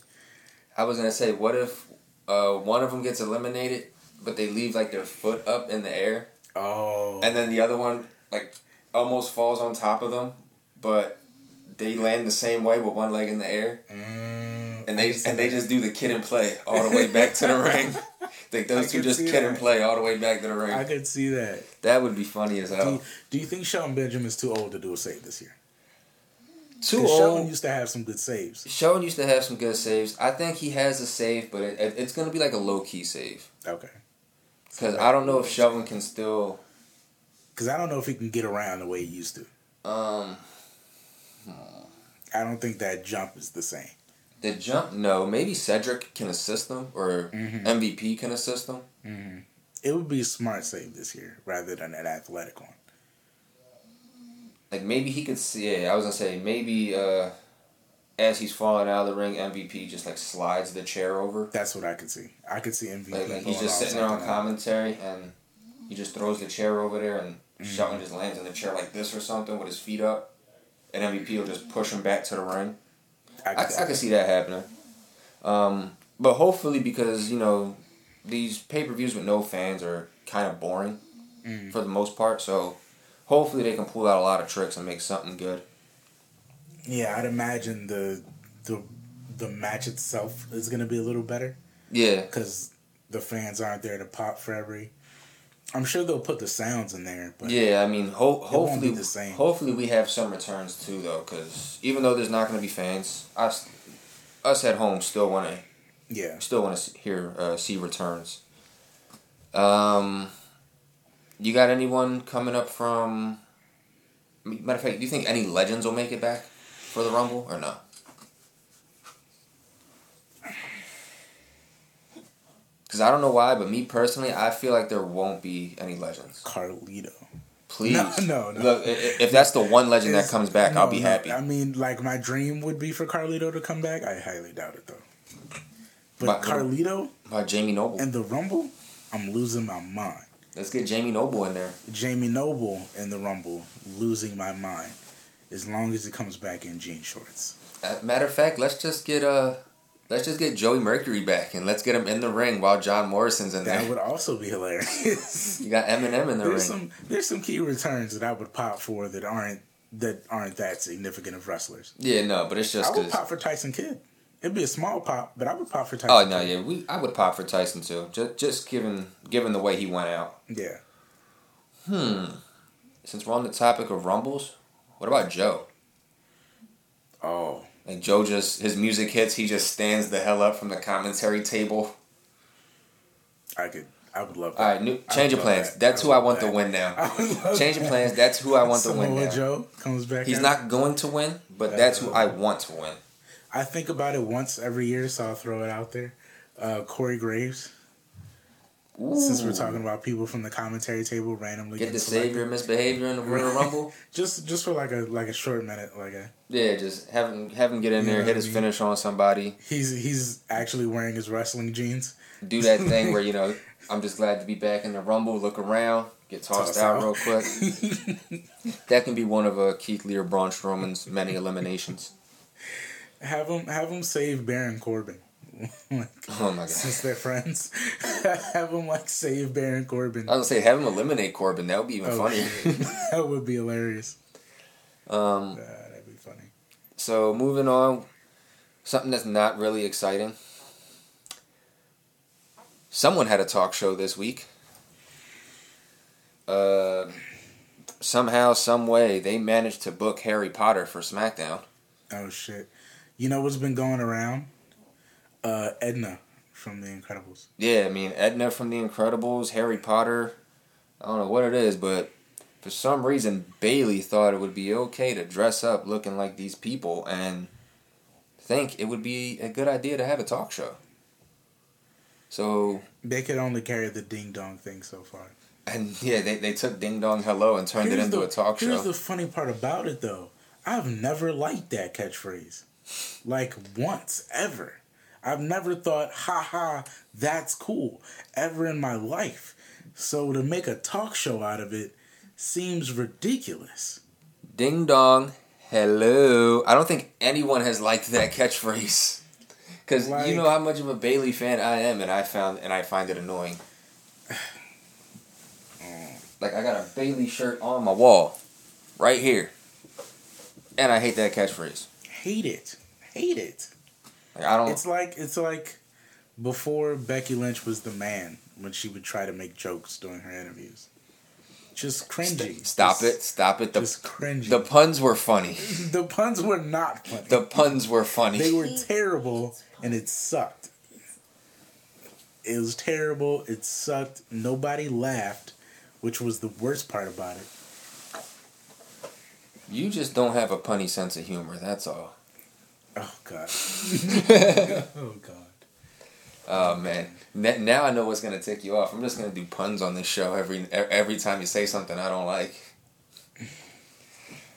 I was gonna say, what if uh, one of them gets eliminated, but they leave like their foot up in the air, oh, and then the other one like almost falls on top of them, but they land the same way with one leg in the air, Mm, and they and they just do the kid and play all the way back to the ring. Like those two just kid and play all the way back to the ring. I could see that. that would be funny as Do hell. you, do you think Shelton Benjamin's too old to do a save this year? Too old. used to have some good saves. Shelton used to have some good saves. I think he has a save, but it, it- it's gonna be like a low key save Okay. because I don't know if Shelton can still. Because I don't know if he can get around the way he used to. Um, I don't think that jump is the same. the jump, no. Maybe Cedric can assist them, or Mhm. MVP can assist them. hmm It would be a smart save this year rather than an athletic one. Like maybe he could see. Yeah, I was gonna say maybe uh, as he's falling out of the ring, MVP just like slides the chair over. That's what I could see. I could see MVP. Like, like he's just sitting there on commentary and he just throws the chair over there and Mhm. Shelton just lands in the chair like this or something with his feet up, and MVP will just push him back to the ring. that. I, I can see that happening. Um, but hopefully, because you know these pay per views with no fans are kind of boring Mhm. for the most part. So hopefully they can pull out a lot of tricks and make something good. Yeah, I'd imagine the the the match itself is going to be a little better Yeah, because the fans aren't there to pop for every. I'm sure they'll put the sounds in there, but yeah. I mean, ho- hopefully, the same. hopefully we have some returns too, though. Because even though there's not going to be fans, us us at home still want to yeah, still want to hear uh, see returns. Um, you got anyone coming up from? Matter of fact, do you think any legends will make it back for the Rumble or no? Because I don't know why, but me personally, I feel like there won't be any legends. Carlito. Please, No, no, no. Look, if that's the one legend that comes back, I'll be no, happy. I mean, like my dream would be for Carlito to come back. I highly doubt it though. But But- Carlito By Jamie Noble, and the Rumble, I'm losing my mind. let's get Jamie Noble in there. Jamie Noble in the Rumble, losing my mind. As long as it comes back in jean shorts. Uh, matter of fact, let's just get uh, let's just get Joey Mercury back and let's get him in the ring while John Morrison's in That there. would also be hilarious. You got MNM in the there's ring. some there's some key returns that I would pop for that aren't that aren't that significant of wrestlers. Yeah, no, but it's just I would pop for Tyson Kidd. It'd be a small pop, but I would pop for Tyson. Oh no, Kidd. yeah, we I would pop for Tyson too. Just just given given the way he went out. yeah. Hmm. Since we're on the topic of rumbles, what about Joe? Oh, Like Joe just his music hits, he just stands the hell up from the commentary table. I could. I would love that. All right, new, change of plans. that. That's I who I want love to win now. Change of plans. That's who I want to win now. Joe comes back. He's out. not going to win, but that's who I want to win. I think about it once every year, so I'll throw it out there. Uh, Corey Graves. Ooh. Since we're talking about people from the commentary table randomly Get the savior misbehavior in the Royal Rumble. just just for like a like a short minute, like a Yeah, just have him have him get in there, hit his mean? finish on somebody, he's he's actually wearing his wrestling jeans. do that thing where you know I'm just glad to be back in the Rumble. Look around, get tossed Toss out out. real quick. That can be one of uh, Keith Lee or Braun Strowman's many eliminations. have him have him save Baron Corbin. Like, Oh my god! since they're friends, have him like save Baron Corbin. I was gonna say have him eliminate Corbin. That would be even Oh, funnier. that would be hilarious. um, Uh, that'd be funny. So moving on, something that's not really exciting. Someone had a talk show this week. Uh, somehow, some way, they managed to book Harry Potter for SmackDown. Oh shit! You know what's been going around? Uh, Edna from The Incredibles. Yeah, I mean Edna from The Incredibles, Harry Potter. I don't know what it is, but for some reason Bayley thought it would be okay to dress up looking like these people and think it would be a good idea to have a talk show. So They could only carry the ding dong thing so far. And yeah, they, they took Ding Dong Hello and turned it into the, a talk Here's show. Here's the funny part about it, though. I've never liked that catchphrase, like once ever. I've never thought, "Ha ha, that's cool," ever in my life. So to make a talk show out of it seems ridiculous. Ding Dong Hello. I don't think anyone has liked that catchphrase. Cause Like- you know how much of a Bayley fan I am, and I found and I find it annoying. Like I got a Bayley shirt on my wall, right here, and I hate that catchphrase. Hate it, hate it. Like I don't. It's like it's like before Becky Lynch was the man when she would try to make jokes during her interviews. Just cringy. stop Just- it! Stop it! The Just cringy. the puns were funny. the puns were not funny. The puns were funny. They were terrible and it sucked. It was terrible. It sucked. Nobody laughed, which was the worst part about it. You just don't have a punny sense of humor. That's all. Oh god. oh god. Oh man! Now I know what's gonna tick you off. I'm just gonna do puns on this show every every time you say something I don't like.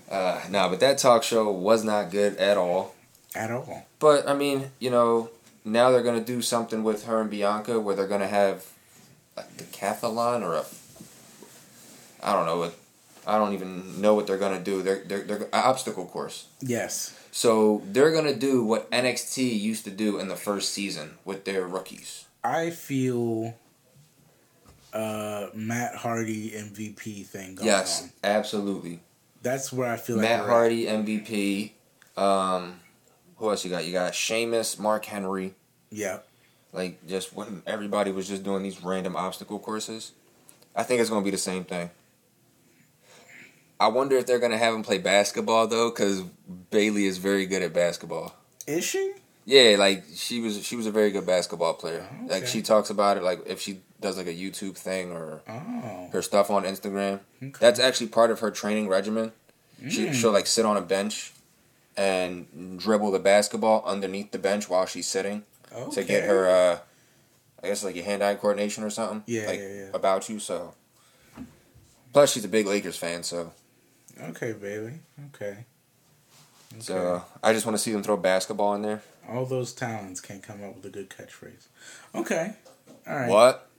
Uh, no, but that talk show was not good at all. At all. But I mean, you know, now they're gonna do something with her and Bianca where they're gonna have like decathlon or a I don't know what I don't even know what they're gonna do. They're they're they're an obstacle course. Yes. So they're gonna do what NXT used to do in the first season with their rookies. I feel uh Matt Hardy MVP thing going yes, on. absolutely. That's where I feel like Matt at. Hardy MVP. Um, who else you got? You got Sheamus, Mark Henry. Yeah. Like just when everybody was just doing these random obstacle courses. I think it's gonna be the same thing. I wonder if they're gonna have him play basketball though, because Bayley is very good at basketball. Is she? Yeah, like she was she was a very good basketball player. Oh, Like she talks about it like if she does like a YouTube thing or Oh. her stuff on Instagram. Okay. That's actually part of her training regimen. She Mm. she'll like sit on a bench and dribble the basketball underneath the bench while she's sitting Okay. to get her uh I guess like your hand eye coordination or something. Yeah, like yeah, yeah. about you, so plus she's a big Lakers fan, so Okay, Bayley. Okay. so uh, I just want to see them throw basketball in there. All those talents can't come up with a good catchphrase. Okay. All right. What?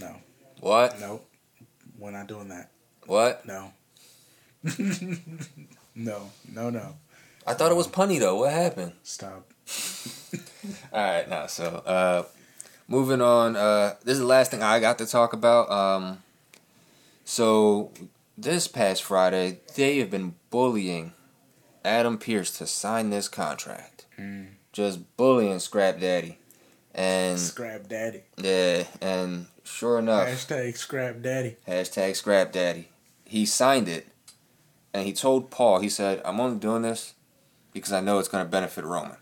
No. What? Nope. We're not doing that. What? No. no. No. No. I thought it was punny though. What happened? Stop. All right, now so uh, moving on. Uh, this is the last thing I got to talk about. Um, so this past Friday, they have been bullying Adam Pearce to sign this contract. Mm. Just bullying Scrap Daddy, and Scrap Daddy. yeah, and sure enough, Hashtag Scrap Daddy. hashtag Scrap Daddy, he signed it, and he told Paul, he said, "I'm only doing this because I know it's going to benefit Roman."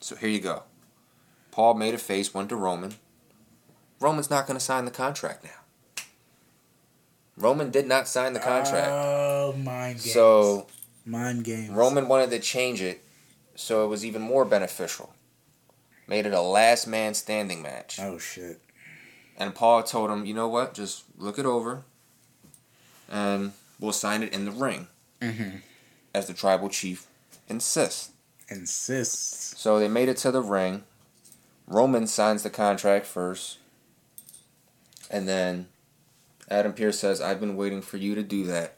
So here you go. Paul made a face, went to Roman. Roman's not going to sign the contract now. Roman did not sign the contract. Oh, mind games. so mind games. Roman wanted to change it so it was even more beneficial. Made it a last man standing match. Oh shit. And Paul told him, you know what? Just look it over, and we'll sign it in the ring. Mm-hmm. As the tribal chief insists. Insists. So they made it to the ring. Roman signs the contract first. And then Adam Pearce says, I've been waiting for you to do that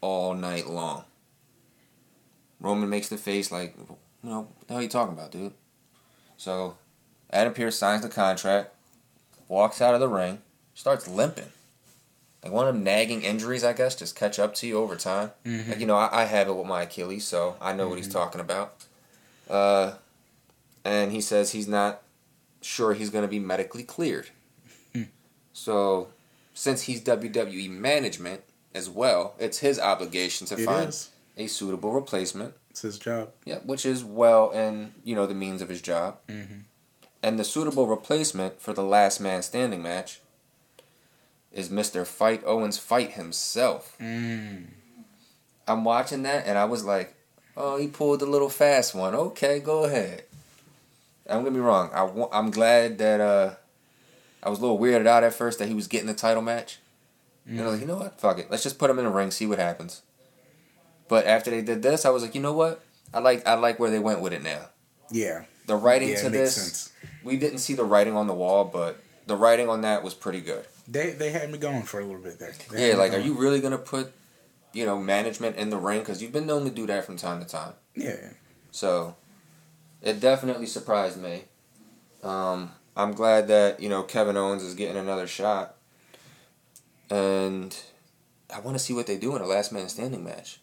all night long. Roman makes the face like, you know, what the hell are you talking about, dude? So Adam Pearce signs the contract, walks out of the ring, starts limping. Like one of them nagging injuries, I guess, just catch up to you over time. Mm-hmm. Like, you know, I, I have it with my Achilles, so I know mm-hmm. what he's talking about. Uh, and he says he's not sure he's going to be medically cleared. Hmm. so, since he's WWE management as well, it's his obligation to it find is. a suitable replacement. It's his job. Yeah, which is well in you know the means of his job. Mm-hmm. And the suitable replacement for the last man standing match is Mr. Fight Owens Fight himself. Mm. I'm watching that and I was like, oh, he pulled the little fast one. Okay, go ahead. I'm gonna be wrong. I, I'm glad that uh, I was a little weirded out at first that he was getting the title match. Mm. And I was like, you know what? Fuck it. Let's just put him in the ring, see what happens. But after they did this, I was like, you know what? I like I like where they went with it now. Yeah. The writing yeah, to this, sense. we didn't see the writing on the wall, but the writing on that was pretty good. They they had me going for a little bit there. They yeah, like, are you really gonna put, you know, management in the ring? Because you've been known to do that from time to time. Yeah. So, it definitely surprised me. Um, I'm glad that you know Kevin Owens is getting another shot, and I want to see what they do in a last man standing match.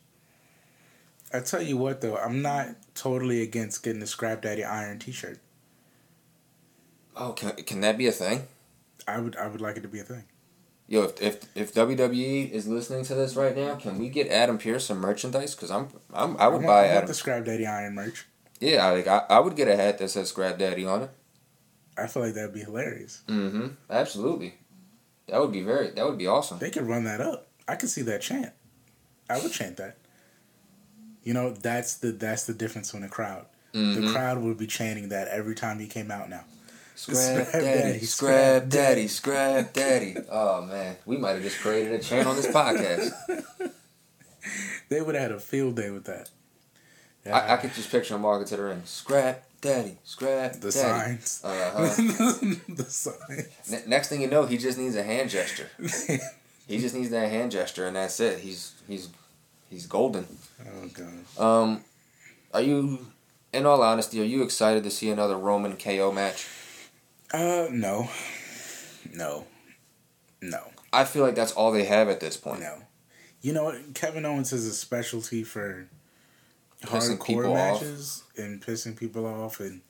I tell you what, though, I'm not totally against getting the Scrap Daddy Iron T-shirt. Oh, can can that be a thing? I would I would like it to be a thing. Yo, if if, if WWE is listening to this right now, can we get Adam Pearce some merchandise? Because I'm, I'm I would I want, buy I want Adam. the Scrap Daddy Iron merch. Yeah, like I, I would get a hat that says Scrap Daddy on it. I feel like that'd be hilarious. Mm-hmm. Absolutely. That would be very. That would be awesome. They could run that up. I could see that chant. I would chant that. You know, that's the that's the difference in the crowd. Mm-hmm. The crowd would be chanting that every time he came out now. Scrap, daddy, scrap daddy, scrap daddy. Oh man, we might have just created a chant on this podcast. they would have had a field day with that. Yeah. I, I could just picture him walking to the ring. Scrap daddy, scrap the daddy. signs. Uh-huh. the signs. Ne- next thing you know, he just needs a hand gesture. he just needs that hand gesture, and that's it. He's he's he's golden. Oh god. Um, are you, in all honesty, are you excited to see another Roman KO match? Uh, no, no, no. I feel like that's all they have at this point. No, you know what? Kevin Owens has a specialty for Pissing hardcore matches and pissing people off and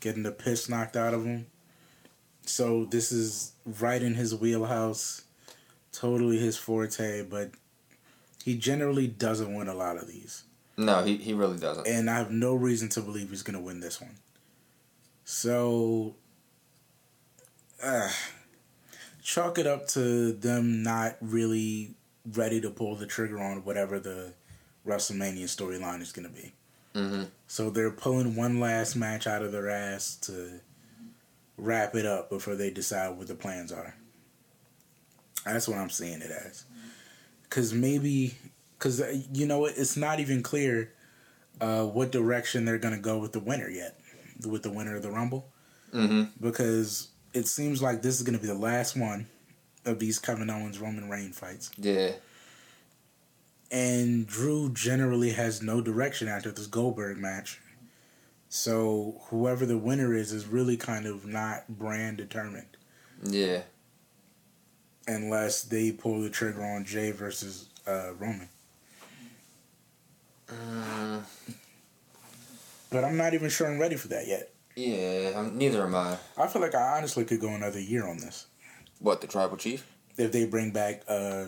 getting the piss knocked out of them. So this is right in his wheelhouse, totally his forte. But he generally doesn't win a lot of these. No, he, he really doesn't. And I have no reason to believe he's going to win this one. So uh, chalk it up to them not really ready to pull the trigger on whatever the WrestleMania storyline is going to be. Mm-hmm. So they're pulling one last match out of their ass to wrap it up before they decide what the plans are. That's what I'm seeing it as. Because maybe, because uh, you know what, it's not even clear uh, what direction they're going to go with the winner yet, with the winner of the Rumble. Mm-hmm. Because it seems like this is going to be the last one of these Kevin Owens Roman Reign fights. Yeah. And Drew generally has no direction after this Goldberg match. So whoever the winner is is really kind of not brand determined. Yeah. Unless they pull the trigger on Jey versus uh, Roman. Uh, but I'm not even sure I'm ready for that yet. Yeah, I'm, neither am I. I feel like I honestly could go another year on this. What the tribal chief? If they bring back uh,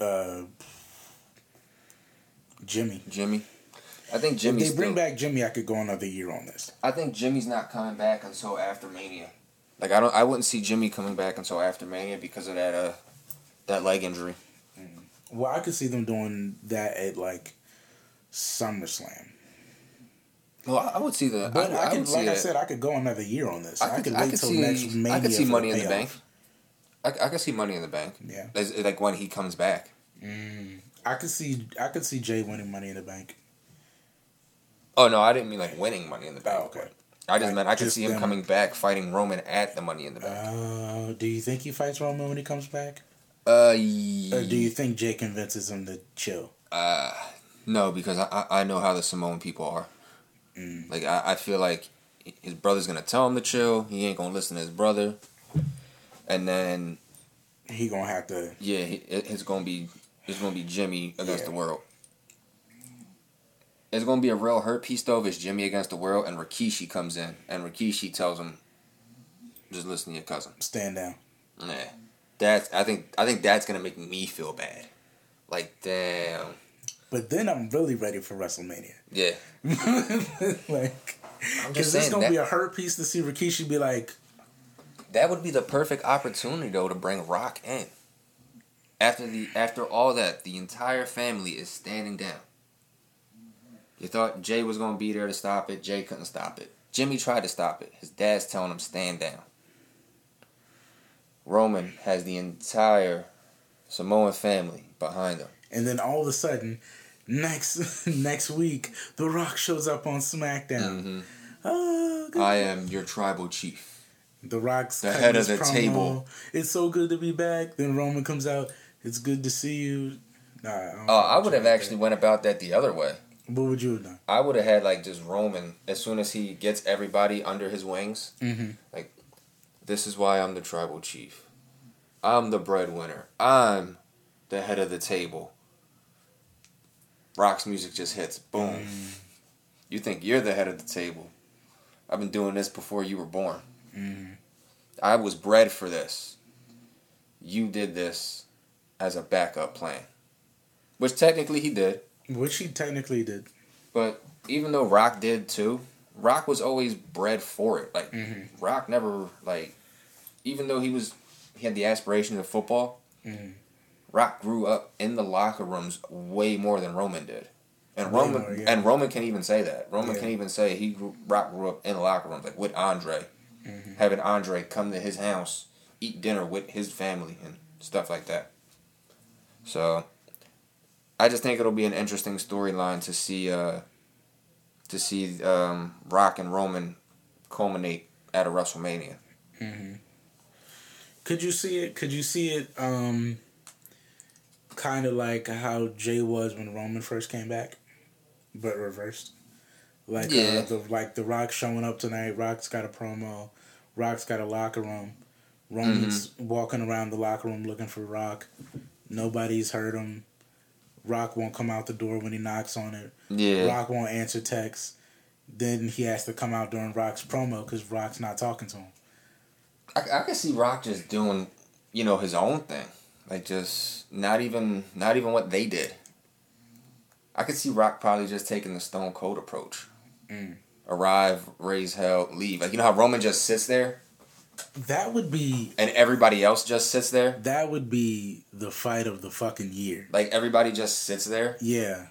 uh, Jimmy. Jimmy. I think Jimmy. If they bring back Jimmy, I could go another year on this. I think Jimmy's not coming back until after Mania. Like I don't, I wouldn't see Jimmy coming back until after Mania because of that uh, that leg injury. Mm. Well, I could see them doing that at like SummerSlam. Well, I would see the. But I, I, I could, like I said, I could go another year on this. I I could, could, I wait could till see, next Mania. I could see Money the in the payoff. Bank. I, I can see Money in the Bank. Yeah. It's like when he comes back. Mm, I could see I could see Jey winning Money in the Bank. Oh no, I didn't mean like winning Money in the Bank. Oh, okay. I just Like, meant I could see him them- coming back fighting Roman at the Money in the Bank. Uh, do you think he fights Roman when he comes back, Uh, or do you think Jey convinces him to chill? Uh, no, because I, I know how the Samoan people are. Mm. Like I, I feel like his brother's gonna tell him to chill. He ain't gonna listen to his brother, and then He gonna have to. yeah, he, it, it's gonna be it's gonna be Jimmy against Yeah. the world. It's gonna be a real hurt piece though if it's Jimmy against the world and Rikishi comes in and Rikishi tells him, just listen to your cousin. Stand down. Yeah, that's I think I think that's gonna make me feel bad. Like damn, But then I'm really ready for WrestleMania. yeah. like, because it's gonna that, be a hurt piece to see Rikishi be like, that would be the perfect opportunity though to bring Rock in. After the after all that, the entire family is standing down. You thought Jey was gonna be there to stop it. Jey couldn't stop it. Jimmy tried to stop it. His dad's telling him stand down. Roman has the entire Samoan family behind him. and then all of a sudden, next next week, The Rock shows up on SmackDown. Mhm. Oh. I am your tribal chief. The Rock's The head of the promo. table. It's so good to be back. Then Roman comes out. It's good to see you. Nah, I Oh, I would have actually went about that the other way. What would you have done? I would have had like just Roman as soon as he gets everybody under his wings. Mm-hmm. Like, this is why I'm the tribal chief. I'm the breadwinner. I'm the head of the table. Rock's music just hits. Boom. You think you're the head of the table. I've been doing this before you were born. Mm-hmm. I was bred for this. You did this as a backup plan. Which technically he did. Which he technically did. But even though Rock did too, Rock was always bred for it. Like Mhm. Rock never like, even though he was he had the aspirations of football. Mhm. Rock grew up in the locker rooms way more than Roman did, and Way Roman more, yeah. and Roman can even say that. Roman Yeah. can even say he grew, Rock grew up in the locker rooms like with Andre, Mhm. having Andre come to his house, eat dinner with his family and stuff like that. So, I just think it'll be an interesting storyline to see uh, to see um, Rock and Roman culminate at a WrestleMania. Mm-hmm. Could you see it? Could you see it? Um, kind of like how Jey was when Roman first came back, but reversed. Like Yeah. uh, the like the Rock showing up tonight. Rock's got a promo. Rock's got a locker room. Roman's Mm-hmm. walking around the locker room looking for Rock. Nobody's heard him. Rock won't come out the door when he knocks on it. Yeah, Rock won't answer texts. Then he has to come out during Rock's promo because Rock's not talking to him. I, I can see Rock just doing, you know, his own thing. Like just not even not even what they did. I could see Rock probably just taking the Stone Cold approach. Mm. Arrive, raise hell, leave. Like you know how Roman just sits there That would be and everybody else just sits there. that would be the fight of the fucking year. Like everybody just sits there. Yeah.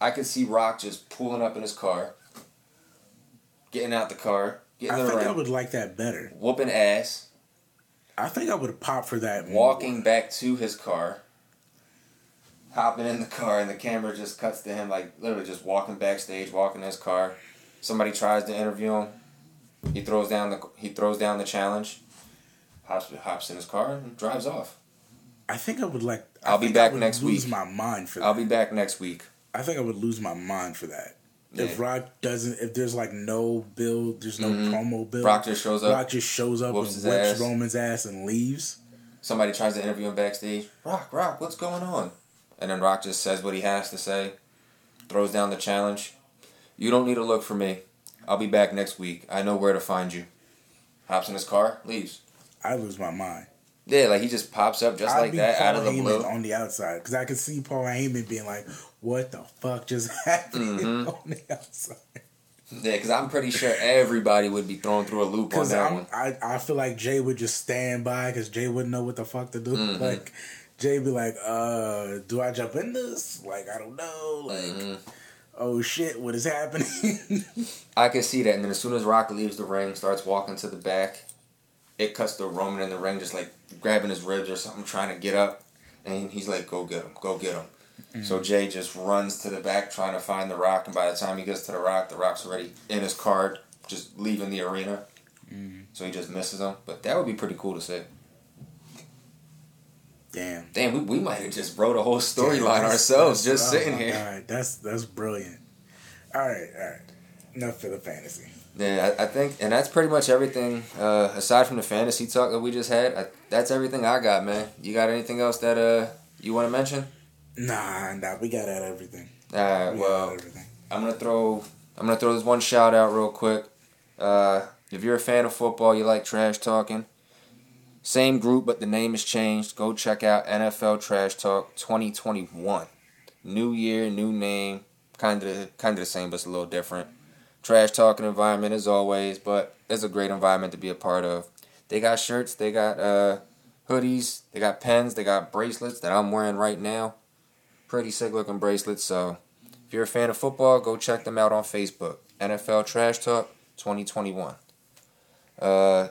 I could see Rock just pulling up in his car, getting out the car, getting I the think I would like that better. whooping ass, I think I would pop for that. more. walking back to his car, hopping in the car, and the camera just cuts to him like literally just walking backstage, walking in his car. Somebody tries to interview him. He throws down the he throws down the challenge, hops hops in his car and drives off. I think I would like. I I'll be back next lose week. my mind for that. I'll be back next week. I think I would lose my mind for that. If Rock doesn't, if there's like no build, there's no Mhm. promo build. Rock just shows up. Rock just shows up whoops and whips ass. Roman's ass and leaves. Somebody tries to interview him backstage. Rock, Rock, what's going on? And then Rock just says what he has to say, throws down the challenge. You don't need to look for me. I'll be back next week. I know where to find you. Hops in his car, leaves. I lose my mind. Yeah, like he just pops up just I'd like that Paul out of the Heyman blue. on the outside because I could see Paul Heyman being like, "What the fuck just happened Mhm. on the outside?" Yeah, because I'm pretty sure everybody would be thrown through a loop on that I'm, one. I, I feel like Jey would just stand by because Jey wouldn't know what the fuck to do. Mhm. Like Jey be like, "Uh, do I jump in this? Like I don't know. Like Mhm. Oh shit, what is happening?" I can see that. And then as soon as Rock leaves the ring, starts walking to the back, it cuts to Roman in the ring, just like grabbing his ribs or something, trying to get up, and he's like, "Go get him, go get him." Mm. So Jey just runs to the back trying to find the Rock, and by the time he gets to the Rock, the Rock's already in his card, just leaving the arena. Mm. So he just misses him. But that would be pretty cool to see. Damn. Damn, we, we might have just wrote a whole storyline ourselves just sitting here. All right, that's that's brilliant. All right, all right. Enough for the fantasy. Yeah, I, I think, and that's pretty much everything. Uh, aside from the fantasy talk that we just had, I, that's everything I got, man. You got anything else that uh you want to mention? Nah, nah, we got at everything. All right, we well, I'm gonna throw I'm gonna throw this one shout out real quick. Uh, if you're a fan of football, you like trash talking same group, but the name has changed. Go check out NFL Trash Talk 2021. New year, new name, kind of kind of the same, but it's a little different. Trash talking environment as always, but it's a great environment to be a part of. They got shirts, they got uh, hoodies, they got pens, they got bracelets that I'm wearing right now. Pretty sick looking bracelets. So if you're a fan of football, go check them out on Facebook. NFL Trash Talk 2021. Uh,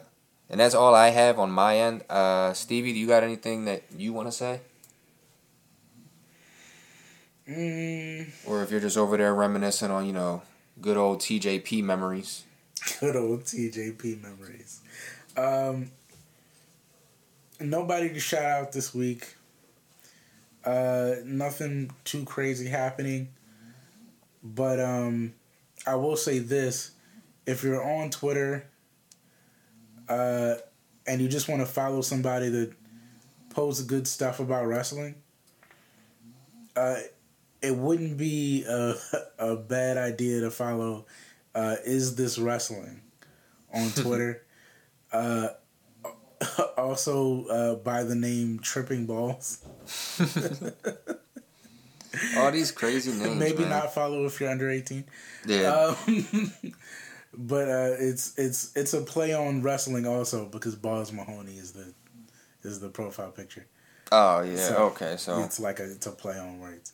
and that's all I have on my end. Uh, Stevie, do you got anything that you want to say? Mm. Or if you're just over there reminiscing on, you know, good old TJP memories. Good old TJP memories. Um, nobody to shout out this week. Uh, nothing too crazy happening. But um, I will say this: if you're on Twitter uh, and you just want to follow somebody that posts good stuff about wrestling, uh, it wouldn't be a, a bad idea to follow uh, Is This Wrestling on Twitter. uh, also uh, by the name Tripping Balls. All these crazy names. Maybe man. not follow if you're under 18. Yeah. Um, but uh, it's it's it's a play on wrestling also because Balls Mahoney is the is the profile picture. Oh yeah, so okay. So it's like a it's a play on words.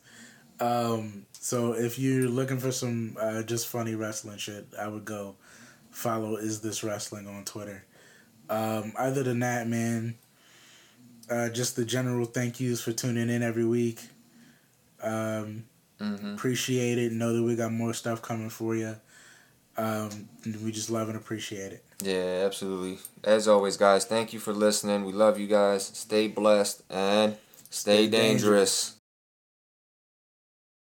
Um, so if you're looking for some uh, just funny wrestling shit, I would go follow Is This Wrestling on Twitter. Um, other than that, man, uh, just the general thank yous for tuning in every week. Um, mm-hmm. Appreciate it. Know that we got more stuff coming for you. Um, we just love and appreciate it. Yeah, absolutely. As always, guys, thank you for listening. We love you guys. Stay blessed and stay, stay dangerous. dangerous.